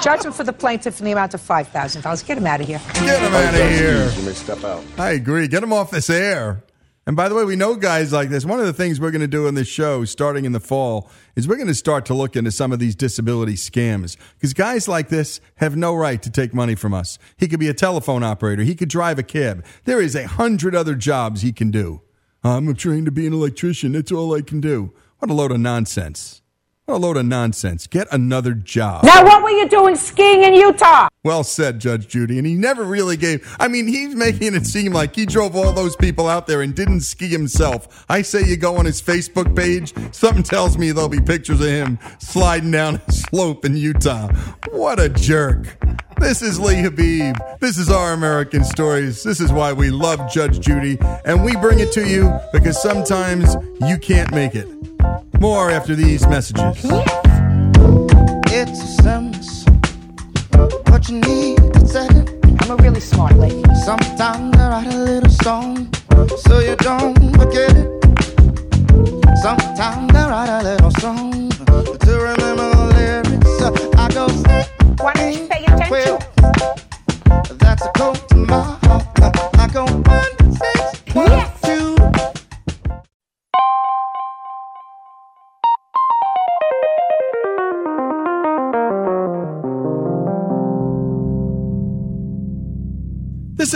Judgment for the plaintiff in the amount of five thousand dollars. Get him out of here. Get him out of here. You may step out. I agree. Get him off this air. And by the way, we know guys like this. One of the things we're going to do in this show starting in the fall is we're going to start to look into some of these disability scams because guys like this have no right to take money from us. He could be a telephone operator. He could drive a cab. There is a hundred other jobs he can do. I'm trained to be an electrician. That's all I can do. What a load of nonsense. What a load of nonsense. Get another job. Now, what were you doing skiing in Utah? Well said, Judge Judy. And he never really gave. I mean, he's making it seem like he drove all those people out there and didn't ski himself. I say you go on his Facebook page, something tells me there'll be pictures of him sliding down a slope in Utah. What a jerk. This is Lee Habeeb. This is Our American Stories. This is why we love Judge Judy. And we bring it to you because sometimes you can't make it. More after these messages. It's a sense. What you need to say. I'm a really smart lady. Sometimes I write a little song so you don't forget it. Sometimes I write a little song to remember the lyrics. Uh, I go, Why don't you pay attention? well, that's a code to my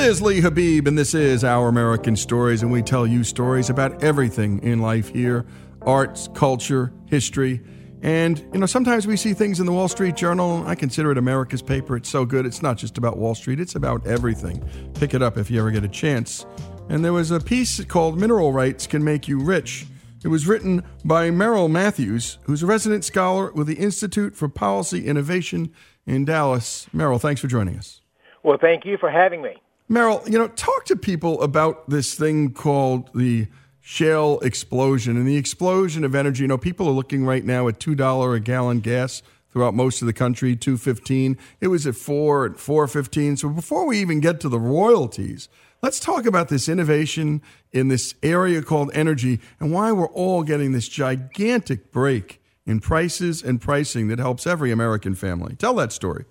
is Lee Habeeb, and this is Our American Stories, and we tell you stories about everything in life here arts, culture, history. And, you know, sometimes we see things in the Wall Street Journal. I consider it America's paper. It's so good. It's not just about Wall Street, it's about everything. Pick it up if you ever get a chance. And there was a piece called Mineral Rights Can Make You Rich. It was written by Merrill Matthews, who's a resident scholar with the Institute for Policy Innovation in Dallas. Merrill, thanks for joining us. Well, thank you for having me. Merrill, you know, talk to people about this thing called the shale explosion and the explosion of energy. You know, people are looking right now at two dollar a gallon gas throughout most of the country, two fifteen. It was at four at four fifteen. So before we even get to the royalties, let's talk about this innovation in this area called energy and why we're all getting this gigantic break in prices and pricing that helps every American family. Tell that story.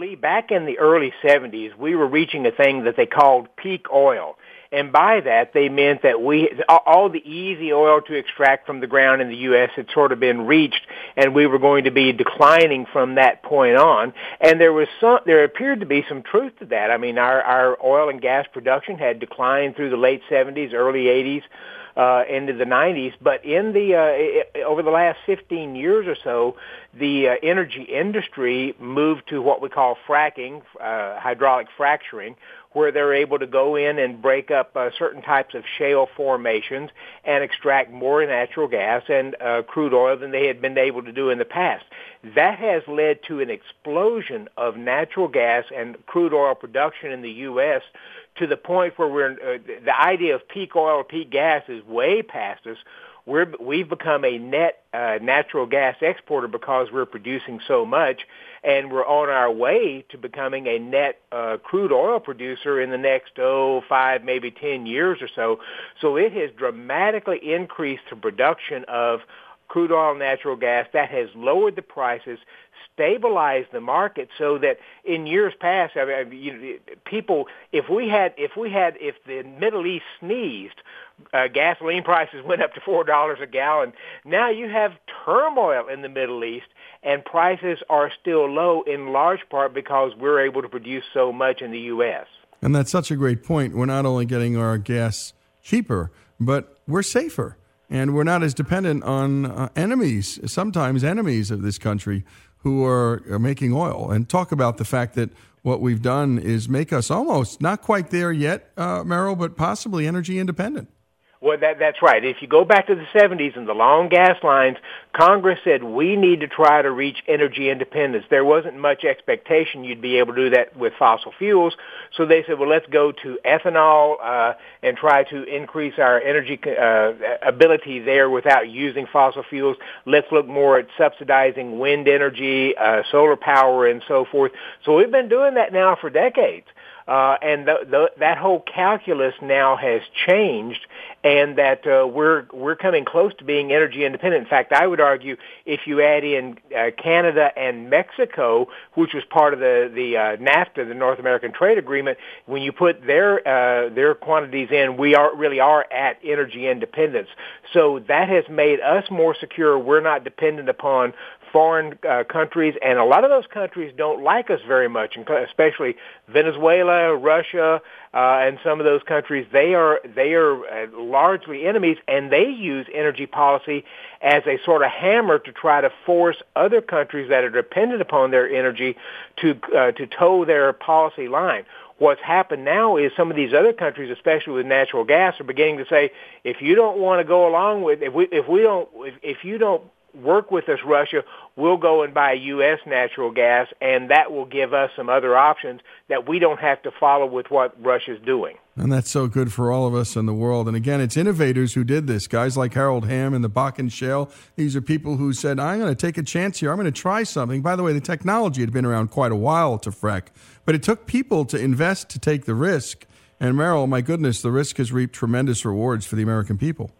Lee, back in the early 70s, we were reaching a thing that they called peak oil. And by that, they meant that we, all the easy oil to extract from the ground in the U.S. had sort of been reached, and we were going to be declining from that point on. And there was some, there appeared to be some truth to that. I mean, our, our oil and gas production had declined through the late 70s, early 80s uh, into the 90s. But in the uh, over the last 15 years or so, the uh, energy industry moved to what we call fracking, uh, hydraulic fracturing, where they're able to go in and break up uh, certain types of shale formations and extract more natural gas and uh, crude oil than they had been able to do in the past. That has led to an explosion of natural gas and crude oil production in the U.S. to the point where we're uh, the idea of peak oil, or peak gas is way past us we're we've become a net uh, natural gas exporter because we're producing so much, and we're on our way to becoming a net uh, crude oil producer in the next oh five maybe ten years or so. So it has dramatically increased the production of crude oil, natural gas. That has lowered the prices stabilized the market so that in years past, I mean, you, people, if we had, if we had, if the Middle East sneezed, uh, gasoline prices went up to four dollars a gallon. Now you have turmoil in the Middle East, and prices are still low in large part because we're able to produce so much in the U.S. And that's such a great point. We're not only getting our gas cheaper, but we're safer. And we're not as dependent on uh, enemies, sometimes enemies of this country, who are, are making oil. And talk about the fact that what we've done is make us almost not quite there yet, uh, Merrill, but possibly energy independent. Well, that, that's right. If you go back to the 70s and the long gas lines, Congress said we need to try to reach energy independence. There wasn't much expectation you'd be able to do that with fossil fuels. So they said, well, let's go to ethanol uh, and try to increase our energy uh, ability there without using fossil fuels. Let's look more at subsidizing wind energy, uh, solar power, and so forth. So we've been doing that now for decades. Uh, and the, the, that whole calculus now has changed, and that uh, we're we're coming close to being energy independent. In fact, I would argue if you add in uh, Canada and Mexico, which was part of the the uh, NAFTA, the North American Trade Agreement, when you put their uh, their quantities in, we are really are at energy independence. So that has made us more secure. We're not dependent upon foreign uh, countries, and a lot of those countries don't like us very much, especially Venezuela, Russia, uh, and some of those countries. They are they are uh, largely enemies, and they use energy policy as a sort of hammer to try to force other countries that are dependent upon their energy to uh, to toe their policy line what's happened now is some of these other countries, especially with natural gas, are beginning to say, if you don't want to go along with, if we, if we don't, if, if you don't work with us, Russia, we'll go and buy U.S. natural gas, and that will give us some other options that we don't have to follow with what Russia's doing. And that's so good for all of us in the world. And again, it's innovators who did this. Guys like Harold Hamm and the Bakken Shale. These are people who said, I'm going to take a chance here. I'm going to try something. By the way, the technology had been around quite a while to frack, but it took people to invest to take the risk. And Merrill, my goodness, the risk has reaped tremendous rewards for the American people.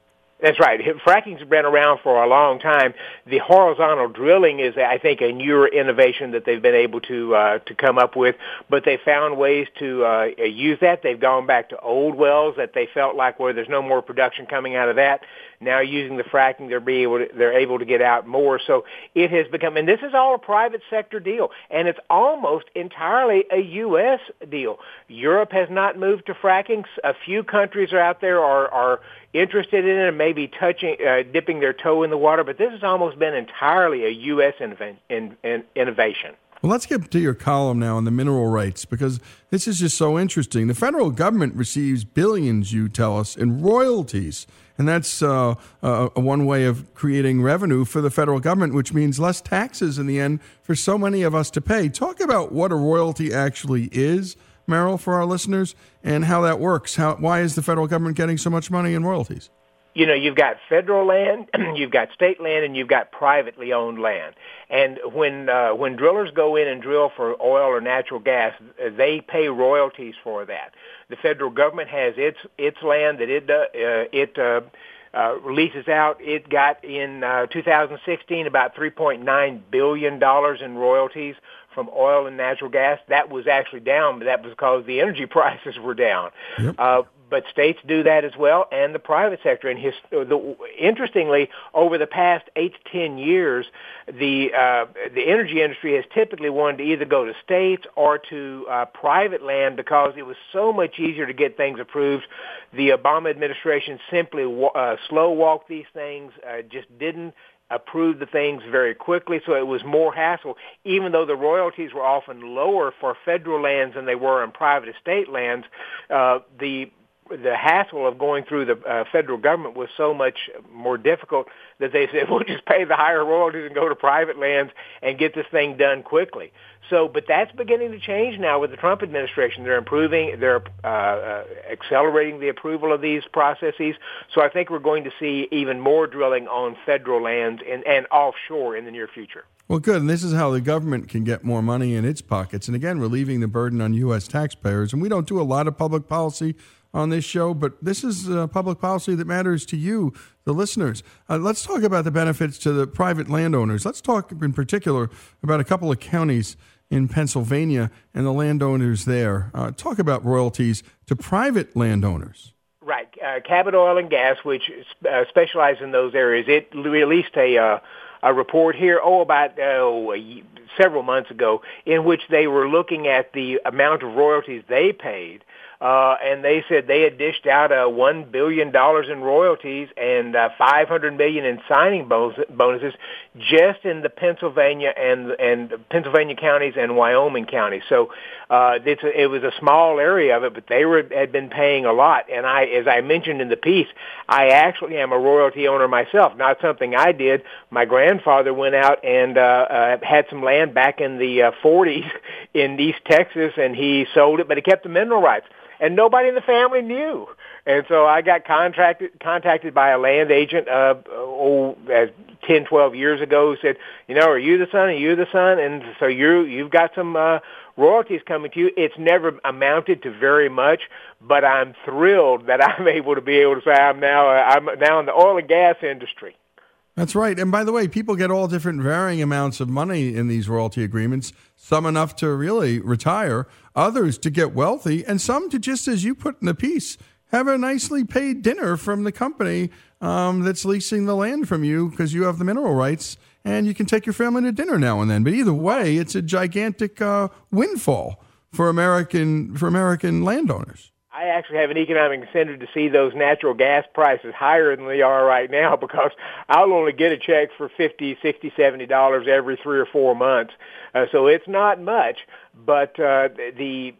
That's right. Fracking's been around for a long time. The horizontal drilling is, I think, a newer innovation that they've been able to uh, to come up with. But they found ways to uh, use that. They've gone back to old wells that they felt like where there's no more production coming out of that. Now using the fracking, they're be able to, they're able to get out more. So it has become, and this is all a private sector deal, and it's almost entirely a U.S. deal. Europe has not moved to fracking. A few countries are out there are are interested in it maybe touching, uh, dipping their toe in the water, but this has almost been entirely a U.S. Inven- in, in, innovation. Well, let's get to your column now on the mineral rights because this is just so interesting. The federal government receives billions, you tell us, in royalties. And that's uh, uh, one way of creating revenue for the federal government, which means less taxes in the end for so many of us to pay. Talk about what a royalty actually is Merrill, for our listeners, and how that works. How, why is the federal government getting so much money in royalties? you know, you've got federal land, you've got state land, and you've got privately owned land. And when uh, when drillers go in and drill for oil or natural gas, they pay royalties for that. The federal government has its its land that it uh, it uh, uh, leases out. It got in uh, 2016 about 3.9 billion dollars in royalties from oil and natural gas. That was actually down, but that was because the energy prices were down. Yep. Uh, but states do that as well, and the private sector. And his, the, interestingly, over the past eight to ten years, the uh, the energy industry has typically wanted to either go to states or to uh, private land because it was so much easier to get things approved. The Obama administration simply uh, slow walked these things, uh, just didn't approve the things very quickly, so it was more hassle, even though the royalties were often lower for federal lands than they were in private estate lands. Uh, the the hassle of going through the uh, federal government was so much more difficult that they said, we'll just pay the higher royalties and go to private lands and get this thing done quickly. So, but that's beginning to change now with the Trump administration. They're improving, they're uh, uh, accelerating the approval of these processes. So I think we're going to see even more drilling on federal lands and, and offshore in the near future. Well, good. And this is how the government can get more money in its pockets. And again, relieving the burden on U.S. taxpayers. And we don't do a lot of public policy on this show, but this is public policy that matters to you, the listeners. Uh, let's talk about the benefits to the private landowners. Let's talk in particular about a couple of counties in Pennsylvania and the landowners there. Uh, talk about royalties to private landowners. Right. Uh, Cabot Oil and Gas, which uh, specializes in those areas, it released a uh, a report here, oh, about oh, several months ago, in which they were looking at the amount of royalties they paid uh, and they said they had dished out uh, one billion dollars in royalties and uh, five hundred million in signing bonuses just in the Pennsylvania and and Pennsylvania counties and Wyoming counties. So uh, it's a, it was a small area of it, but they were had been paying a lot. And I, as I mentioned in the piece, I actually am a royalty owner myself. Not something I did. My grandfather went out and uh, uh, had some land back in the uh, 40s in East Texas, and he sold it, but he kept the mineral rights and nobody in the family knew. And so I got contracted contacted by a land agent uh oh uh, 10 12 years ago who said, "You know, are you the son? Are you the son?" And so you you've got some uh royalties coming to you. It's never amounted to very much, but I'm thrilled that I'm able to be able to say I'm now uh, I'm now in the oil and gas industry. That's right. And by the way, people get all different varying amounts of money in these royalty agreements, some enough to really retire, others to get wealthy, and some to just, as you put in the piece, have a nicely paid dinner from the company um, that's leasing the land from you because you have the mineral rights and you can take your family to dinner now and then. But either way, it's a gigantic uh, windfall for American for American landowners. I actually have an economic incentive to see those natural gas prices higher than they are right now because I'll only get a check for fifty, sixty, seventy dollars every three or four months. Uh, so it's not much, but uh, the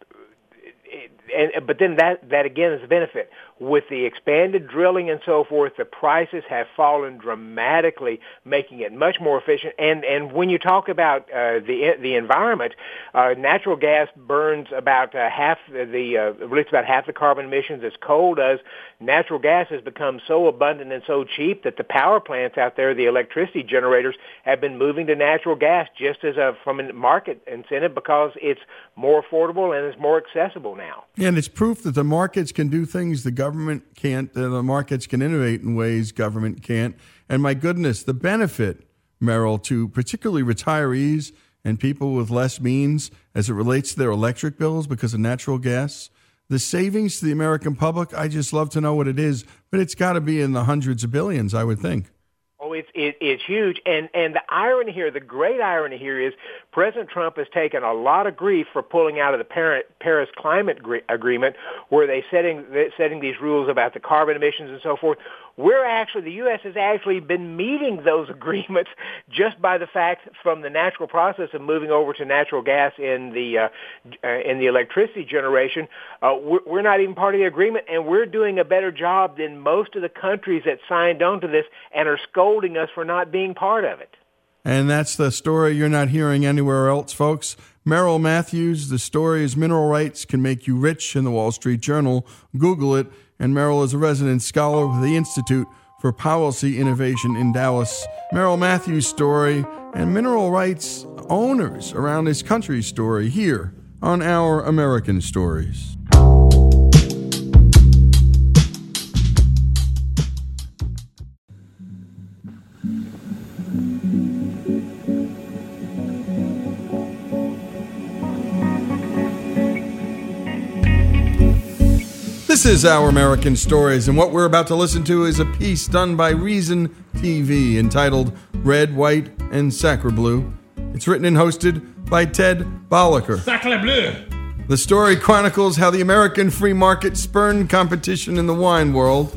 and but then that that again is a benefit with the expanded drilling and so forth, the prices have fallen dramatically, making it much more efficient. And and when you talk about uh, the the environment, uh, natural gas burns about uh, half the uh, releases about half the carbon emissions as coal does. Natural gas has become so abundant and so cheap that the power plants out there, the electricity generators, have been moving to natural gas just as a from a market incentive because it's more affordable and it's more accessible now. And it's proof that the markets can do things the government government can't, uh, the markets can innovate in ways government can't. And my goodness, the benefit, Merrill, to particularly retirees and people with less means as it relates to their electric bills because of natural gas. The savings to the American public, I just love to know what it is, but it's got to be in the hundreds of billions, I would think. It's it, it's huge, and and the irony here, the great irony here is President Trump has taken a lot of grief for pulling out of the Paris Climate Agreement, where they setting setting these rules about the carbon emissions and so forth. We're actually the U.S. has actually been meeting those agreements just by the fact from the natural process of moving over to natural gas in the uh, uh, in the electricity generation. Uh, we're, we're not even part of the agreement, and we're doing a better job than most of the countries that signed on to this and are scolding us for not being part of it. And that's the story you're not hearing anywhere else, folks. Merrill Matthews, the story is Mineral Rights Can Make You Rich in the Wall Street Journal. Google it. And Merrill is a resident scholar with the Institute for Policy Innovation in Dallas. Merrill Matthews' story and mineral rights owners around this country's story here on Our American Stories. This is Our American Stories, and what we're about to listen to is a piece done by Reason TV entitled Red, White, and Sacre Bleu. It's written and hosted by Ted Balaker. Sacre bleu! The story chronicles how the American free market spurned competition in the wine world.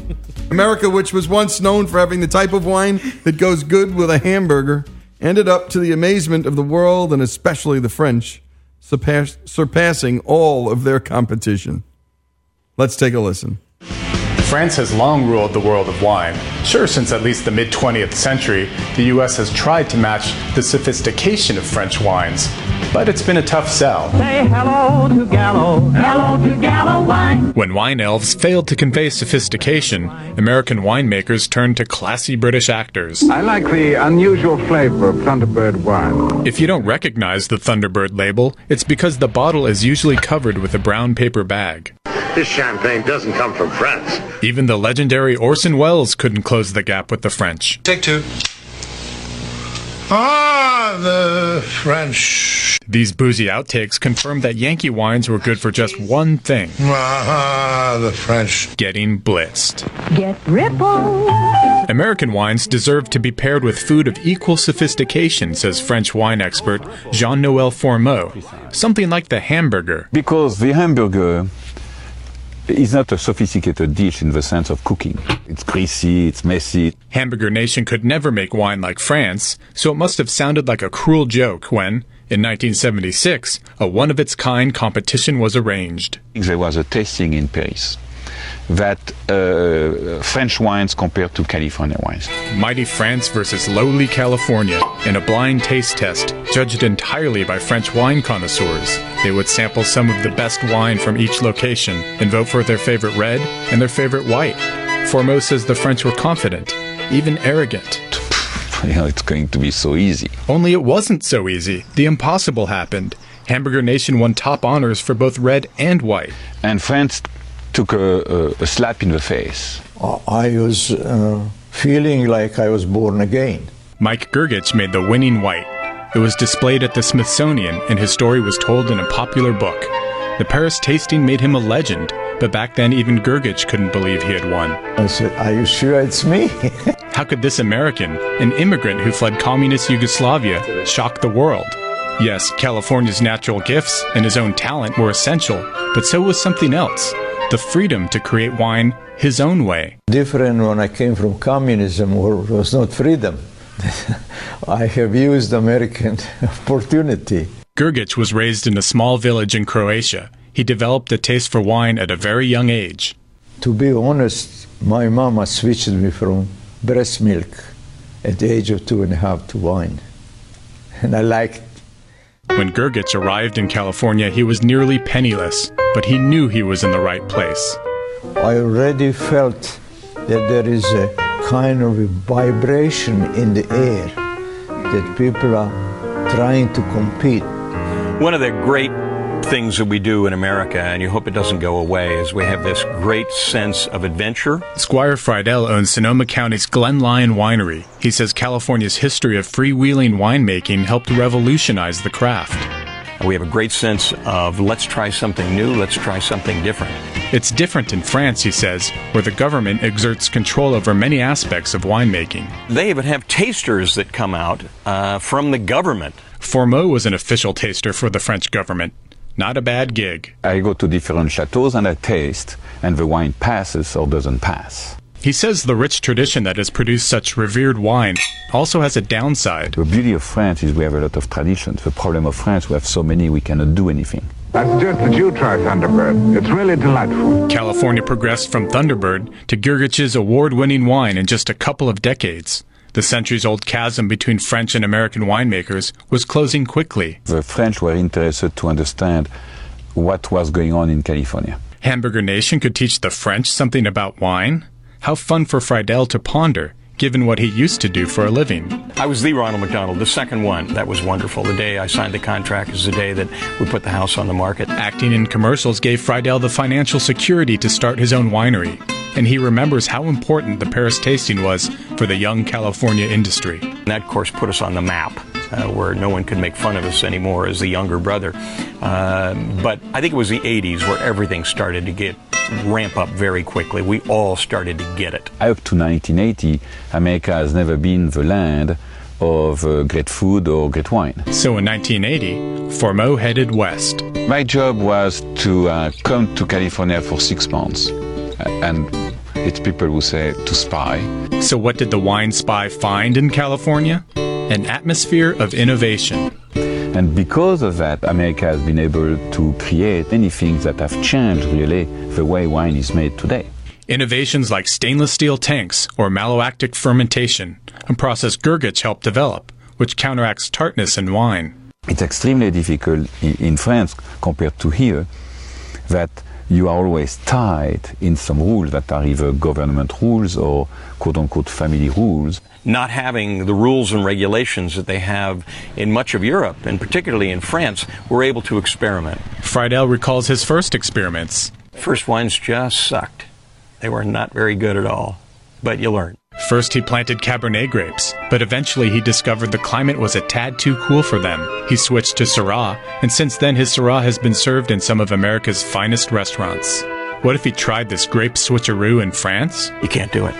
America, which was once known for having the type of wine that goes good with a hamburger, ended up to the amazement of the world and especially the French, surpass- surpassing all of their competition. Let's take a listen. France has long ruled the world of wine. Sure, since at least the mid 20th century, the US has tried to match the sophistication of French wines, but it's been a tough sell. Say hello to Gallo, hello to Gallo wine. When wine elves failed to convey sophistication, American winemakers turned to classy British actors. I like the unusual flavor of Thunderbird wine. If you don't recognize the Thunderbird label, it's because the bottle is usually covered with a brown paper bag. This champagne doesn't come from France. Even the legendary Orson Welles couldn't close the gap with the French. Take two. Ah, the French. These boozy outtakes confirmed that Yankee wines were good for just one thing Ah, the French. getting blitzed. Get ripple. American wines deserve to be paired with food of equal sophistication, says French wine expert Jean Noel Fourmeaux. Something like the hamburger. Because the hamburger is not a sophisticated dish in the sense of cooking. It's greasy, it's messy. Hamburger Nation could never make wine like France, so it must have sounded like a cruel joke when, in 1976, a one of its kind competition was arranged. There was a tasting in Paris that uh, French wines compared to California wines. Mighty France versus lowly California in a blind taste test judged entirely by French wine connoisseurs. They would sample some of the best wine from each location and vote for their favorite red and their favorite white. Fourmeaux says the French were confident, even arrogant. You know, it's going to be so easy. Only it wasn't so easy. The impossible happened. Hamburger Nation won top honors for both red and white. And France took a, a, a slap in the face. I was uh, feeling like I was born again. Mike Grgich made the winning white. It was displayed at the Smithsonian, and his story was told in a popular book. The Paris tasting made him a legend, but back then even Grgich couldn't believe he had won. I said, Are you sure it's me? How could this American, an immigrant who fled communist Yugoslavia, shock the world? Yes, California's natural gifts and his own talent were essential, but so was something else the freedom to create wine his own way. Different when I came from communism, where it was not freedom. I have used American opportunity. Grgich was raised in a small village in Croatia. He developed a taste for wine at a very young age. To be honest, my mama switched me from breast milk at the age of two and a half to wine. And I liked When Grgich arrived in California, he was nearly penniless, but he knew he was in the right place. I already felt that there is a kind of a vibration in the air that people are trying to compete. One of the great things that we do in America, and you hope it doesn't go away, is we have this great sense of adventure. Squire Fridell owns Sonoma County's Glen Lyon Winery. He says California's history of freewheeling winemaking helped revolutionize the craft. We have a great sense of let's try something new, let's try something different. It's different in France, he says, where the government exerts control over many aspects of winemaking. They even have tasters that come out uh, from the government. Fourmeaux was an official taster for the French government. Not a bad gig. I go to different chateaus and I taste, and the wine passes or doesn't pass. He says the rich tradition that has produced such revered wine also has a downside. The beauty of France is we have a lot of traditions. The problem of France, we have so many we cannot do anything. I suggest that you try Thunderbird. It's really delightful. California progressed from Thunderbird to Grgich's award winning wine in just a couple of decades. The centuries old chasm between French and American winemakers was closing quickly. The French were interested to understand what was going on in California. Hamburger Nation could teach the French something about wine? How fun for Fridell to ponder, given what he used to do for a living. I was the Ronald McDonald, the second one. That was wonderful. The day I signed the contract is the day that we put the house on the market. Acting in commercials gave Fridell the financial security to start his own winery. and he remembers how important the Paris tasting was for the young California industry. And that, of course, put us on the map. Uh, where no one could make fun of us anymore as the younger brother. Uh, but I think it was the 80s where everything started to get ramp up very quickly. We all started to get it. Up to 1980, America has never been the land of uh, great food or great wine. So in 1980, Fourmeaux headed west. My job was to uh, come to California for six months, and it's people who say to spy. So what did the wine spy find in California? An atmosphere of innovation. And because of that, America has been able to create many things that have changed really the way wine is made today. Innovations like stainless steel tanks or malolactic fermentation, a process Grgich helped develop, which counteracts tartness in wine. It's extremely difficult in France compared to here that you are always tied in some rules that are either government rules or quote unquote family rules. Not having the rules and regulations that they have in much of Europe, and particularly in France, we're able to experiment. Fridell recalls his first experiments. First wines just sucked. They were not very good at all, but you learn. First, he planted Cabernet grapes, but eventually he discovered the climate was a tad too cool for them. He switched to Syrah, and since then his Syrah has been served in some of America's finest restaurants. What if he tried this grape switcheroo in France? You can't do it.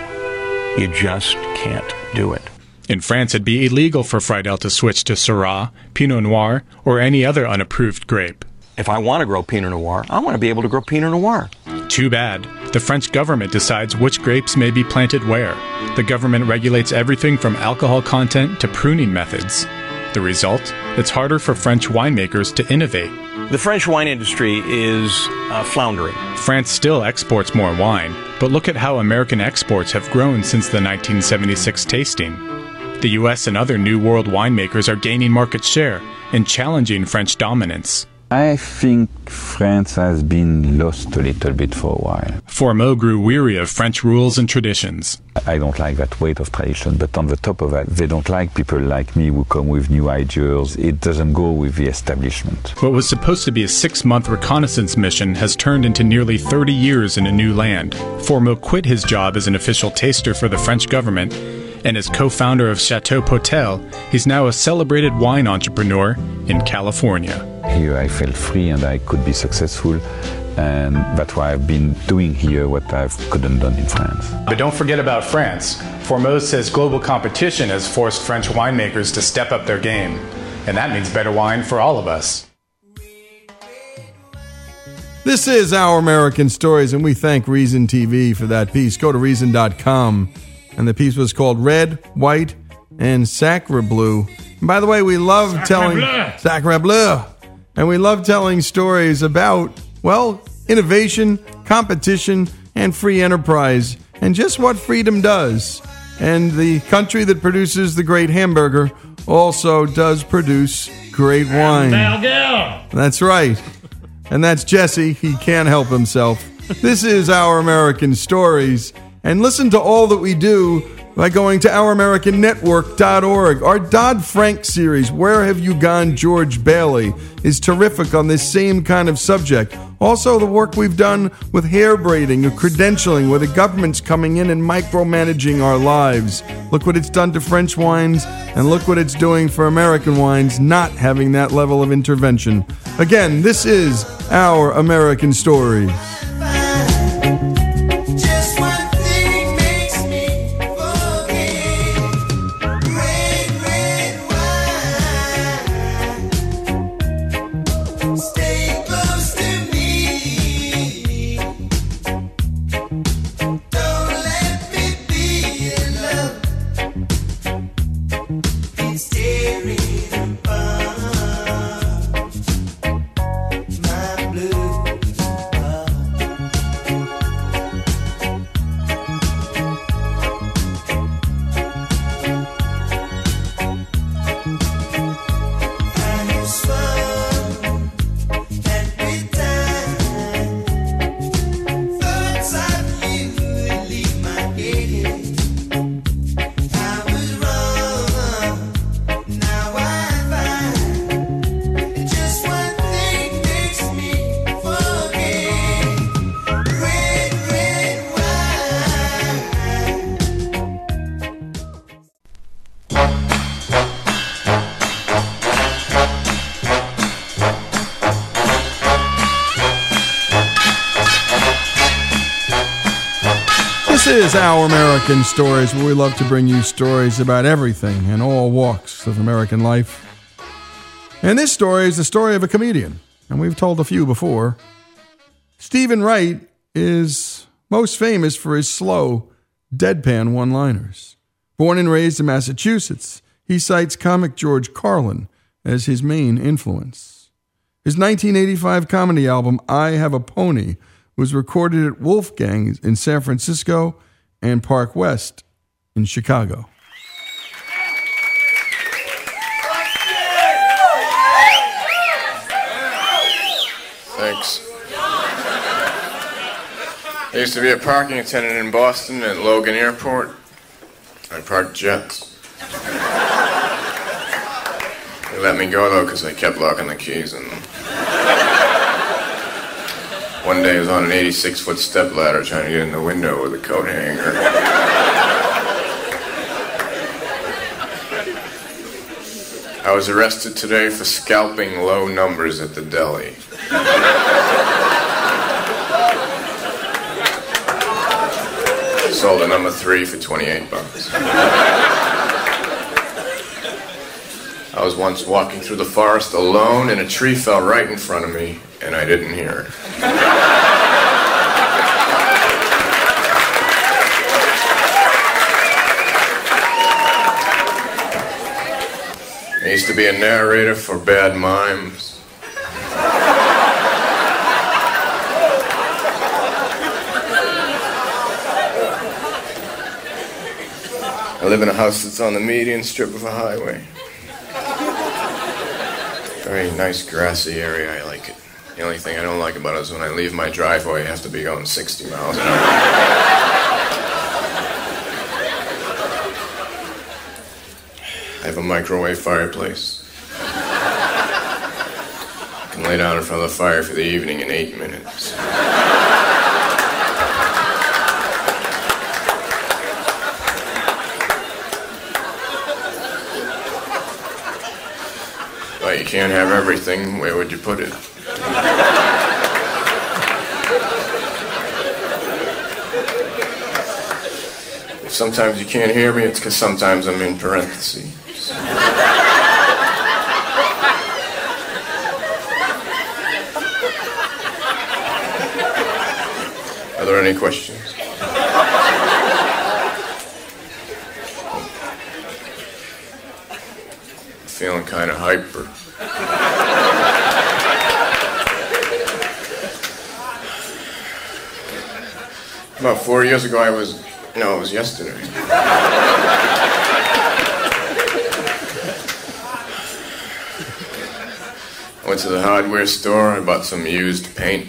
You just can't do it. In France, it'd be illegal for Fridell to switch to Syrah, Pinot Noir, or any other unapproved grape. If I want to grow Pinot Noir, I want to be able to grow Pinot Noir. Too bad. The French government decides which grapes may be planted where. The government regulates everything from alcohol content to pruning methods. The result? It's harder for French winemakers to innovate. The French wine industry is uh, floundering. France still exports more wine, but look at how American exports have grown since the 1976 tasting. The US and other New World winemakers are gaining market share and challenging French dominance. I think France has been lost a little bit for a while. Fourmeaux grew weary of French rules and traditions. I don't like that weight of tradition, but on the top of that, they don't like people like me who come with new ideas. It doesn't go with the establishment. What was supposed to be a six month reconnaissance mission has turned into nearly 30 years in a new land. Fourmeaux quit his job as an official taster for the French government and as co founder of Chateau Potelle, he's now a celebrated wine entrepreneur in California. Here I felt free and I could be successful, and that's why I've been doing here what I couldn't done in France. But don't forget about France. Fourmeaux says global competition has forced French winemakers to step up their game, and that means better wine for all of us. This is Our American Stories, and we thank Reason TV for that piece. Go to Reason.com and the piece was called Red, White, and Sacre Blue. And by the way, we love Sacre telling bleu. Sacre Bleu, and we love telling stories about well innovation, competition, and free enterprise, and just what freedom does. And the country that produces the great hamburger also does produce great wine. That's right. And that's Jesse. He can't help himself. This is Our American Stories and listen to all that we do by going to ouramericannetwork.org. Our Dodd Frank series, Where Have You Gone, George Bailey, is terrific on this same kind of subject. Also, the work we've done with hair braiding or credentialing, where the government's coming in and micromanaging our lives. Look what it's done to French wines, and look what it's doing for American wines, not having that level of intervention. Again, this is Our American Stories. Is Our American Stories, where we love to bring you stories about everything and all walks of American life. And this story is the story of a comedian, and we've told a few before. Steven Wright is most famous for his slow, deadpan one liners. Born and raised in Massachusetts, he cites comic George Carlin as his main influence. His 1985 comedy album, I Have a Pony, was recorded at Wolfgang in San Francisco and Park West in Chicago. Thanks. I used to be a parking attendant in Boston at Logan Airport. I parked jets. They let me go though because I kept locking the keys in them. One day I was on an 86 foot step ladder trying to get in the window with a coat hanger. I was arrested today for scalping low numbers at the deli. Sold a number three for 28 bucks. I was once walking through the forest alone and a tree fell right in front of me and I didn't hear it. I used to be a narrator for bad mimes. I live in a house that's on the median strip of a highway. Very nice grassy area, I like it. The only thing I don't like about it is when I leave my driveway, I have to be going 60 miles an hour. I have a microwave fireplace. I can lay down in front of the fire for the evening in eight minutes. Can't have everything. Where would you put it? Sometimes you can't hear me, it's because sometimes I'm in parentheses. Are there any questions? Feeling kind of hyper. About four years ago, I was. No, it was yesterday. I went to the hardware store. I bought some used paint.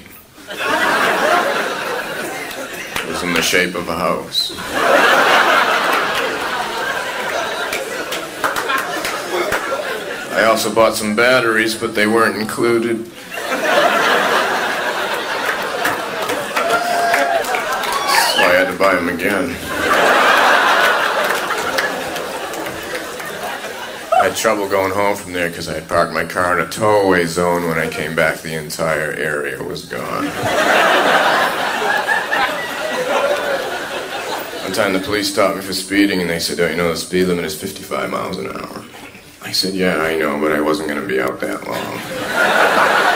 It was in the shape of a house. I also bought some batteries, but they weren't included. So I had buy them again. I had trouble going home from there because I had parked my car in a towaway zone. When I came back, the entire area was gone. One time the police stopped me for speeding and they said, Oh, you know the speed limit is 55 miles an hour. I said, Yeah, I know, but I wasn't going to be out that long.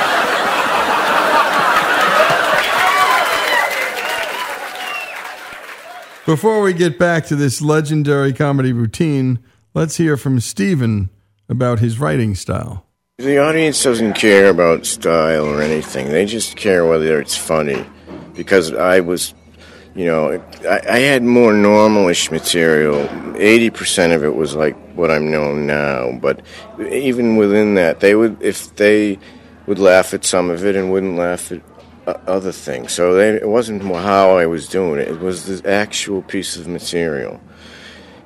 Before we get back to this legendary comedy routine, let's hear from Steven about his writing style. The audience doesn't care about style or anything. They just care whether it's funny. Because I was, you know, I, I had more normalish material. 80% of it was like what I'm known now. But even within that, they would, if they would laugh at some of it and wouldn't laugh at other things. So they, it wasn't how I was doing it, it was the actual piece of material.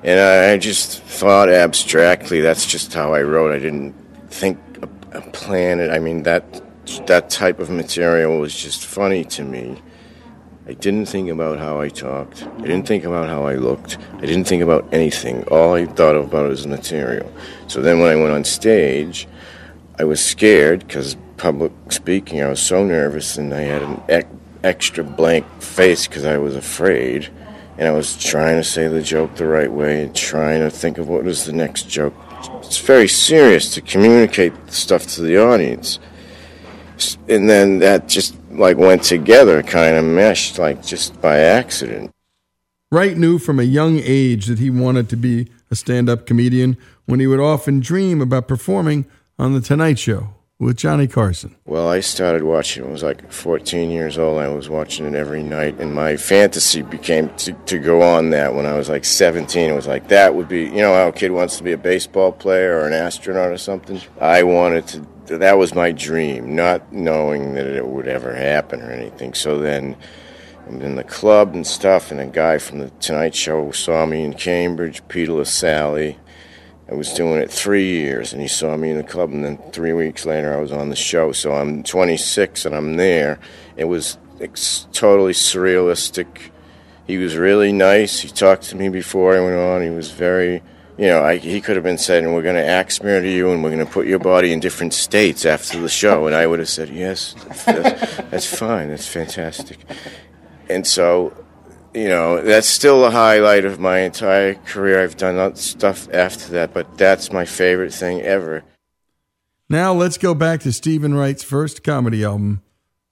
And I I just thought abstractly. That's just how I wrote. I didn't think, uh, plan. I mean, that that type of material was just funny to me. I didn't think about how I talked. I didn't think about how I looked. I didn't think about anything. All I thought about was material. So then when I went on stage, I was scared because public speaking, I was so nervous and I had an ec- extra blank face because I was afraid. and I was trying to say the joke the right way and trying to think of what was the next joke. It's very serious to communicate stuff to the audience. And then that just like went together, kind of meshed, like just by accident. Wright knew from a young age that he wanted to be a stand up comedian when he would often dream about performing on The Tonight Show with Johnny Carson. Well, I started watching. I was like 14 years old. I was watching it every night, and my fantasy became to, to go on that when I was like 17. It was like that would be, you know, how a kid wants to be a baseball player or an astronaut or something. I wanted to. That was my dream, not knowing that it would ever happen or anything. So then. I'm in the club and stuff, and a guy from the Tonight Show saw me in Cambridge, Peter Lassally. I was doing it three years, and he saw me in the club, and then three weeks later, I was on the show. So I'm 26, and I'm there. It was totally surrealistic. He was really nice. He talked to me before I went on. He was very, you know, I, he could have been saying, "We're going to axe murder you, and we're going to put your body in different states after the show," and I would have said, "Yes, that's, that's fine. That's fantastic." And so, you know, that's still the highlight of my entire career. I've done other stuff after that, but that's my favorite thing ever. Now let's go back to Steven Wright's first comedy album,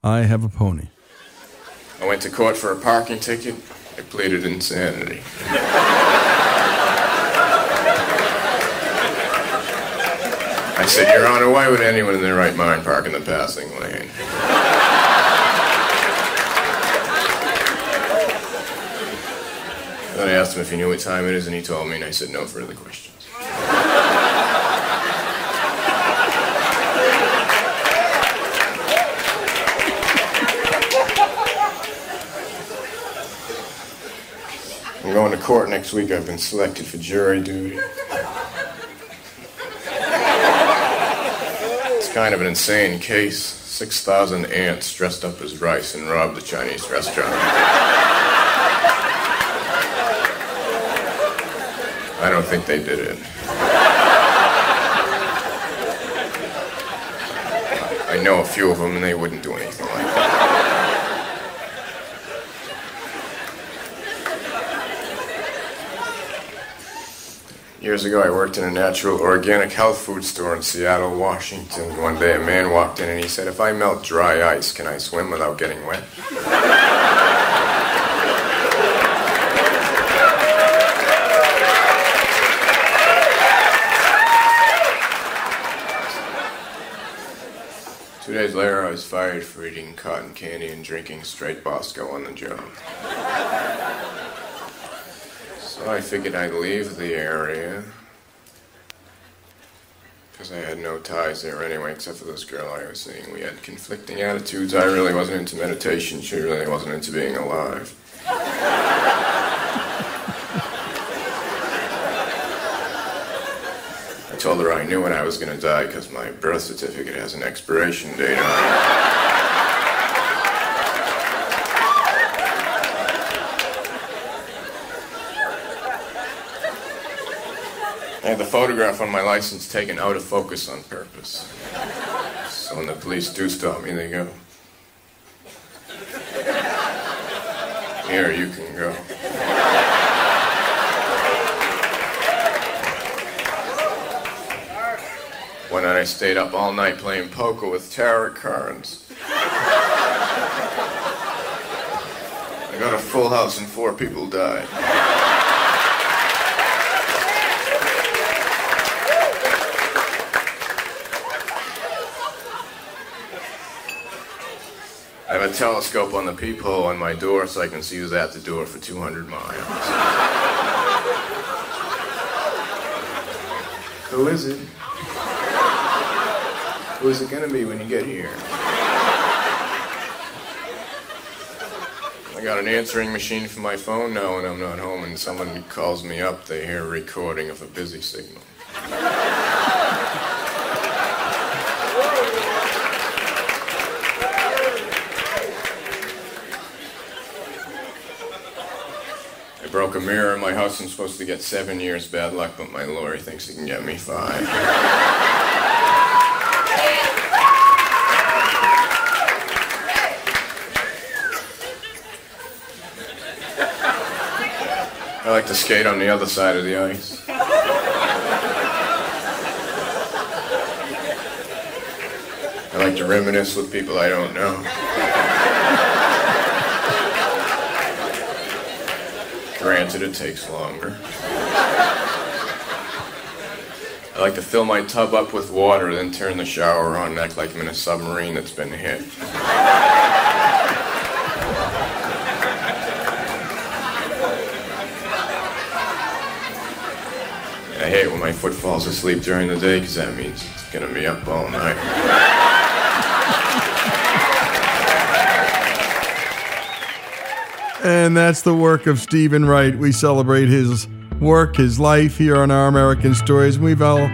I Have a Pony. I went to court for a parking ticket. I pleaded insanity. I said, Your Honor, why would anyone in their right mind park in the passing lane? I asked him if he knew what time it is, and he told me, and I said, No further questions. I'm going to court next week. I've been selected for jury duty. It's kind of an insane case. 6,000 ants dressed up as rice and robbed a Chinese restaurant. I don't think they did it. I know a few of them, and they wouldn't do anything like that. Years ago, I worked in a natural organic health food store in Seattle, Washington. One day, a man walked in and he said, If I melt dry ice, can I swim without getting wet? Two days later, I was fired for eating cotton candy and drinking straight Bosco on the job. So I figured I'd leave the area. Because I had no ties there anyway, except for this girl I was seeing. We had conflicting attitudes. I really wasn't into meditation. She really wasn't into being alive. Told her I knew when I was going to die because my birth certificate has an expiration date on it. I had the photograph on my license taken out of focus on purpose. So when the police do stop me, they go, Here, you can go. Night I stayed up all night playing poker with tarot cards. I got a full house and four people died. I have a telescope on the peephole on my door so I can see who's at the door for 200 miles. Who is it? Who is it gonna be when you get here? I got an answering machine for my phone now when I'm not home and someone calls me up, they hear a recording of a busy signal. I broke a mirror in my house. I'm supposed to get seven years bad luck, but my lawyer thinks he can get me five. Like to skate on the other side of the ice. I like to reminisce with people I don't know. Granted, it takes longer. I like to fill my tub up with water, then turn the shower on, and act like I'm in a submarine that's been hit. I hate when my foot falls asleep during the day because that means it's gonna be up all night. And that's the work of Steven Wright. We celebrate his work, his life here on Our American Stories. We've all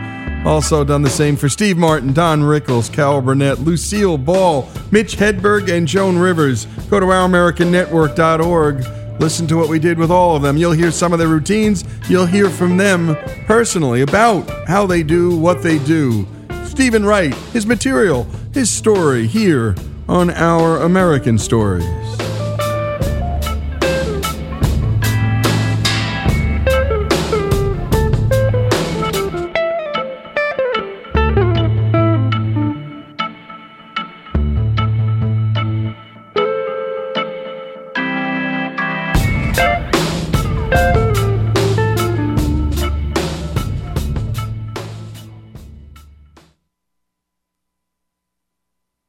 also done the same for Steve Martin, Don Rickles, Carol Burnett, Lucille Ball, Mitch Hedberg, and Joan Rivers. Go to ouramericannetwork.org. Listen to what we did with all of them. You'll hear some of their routines. You'll hear from them personally about how they do what they do. Steven Wright, his material, his story here on Our American Stories.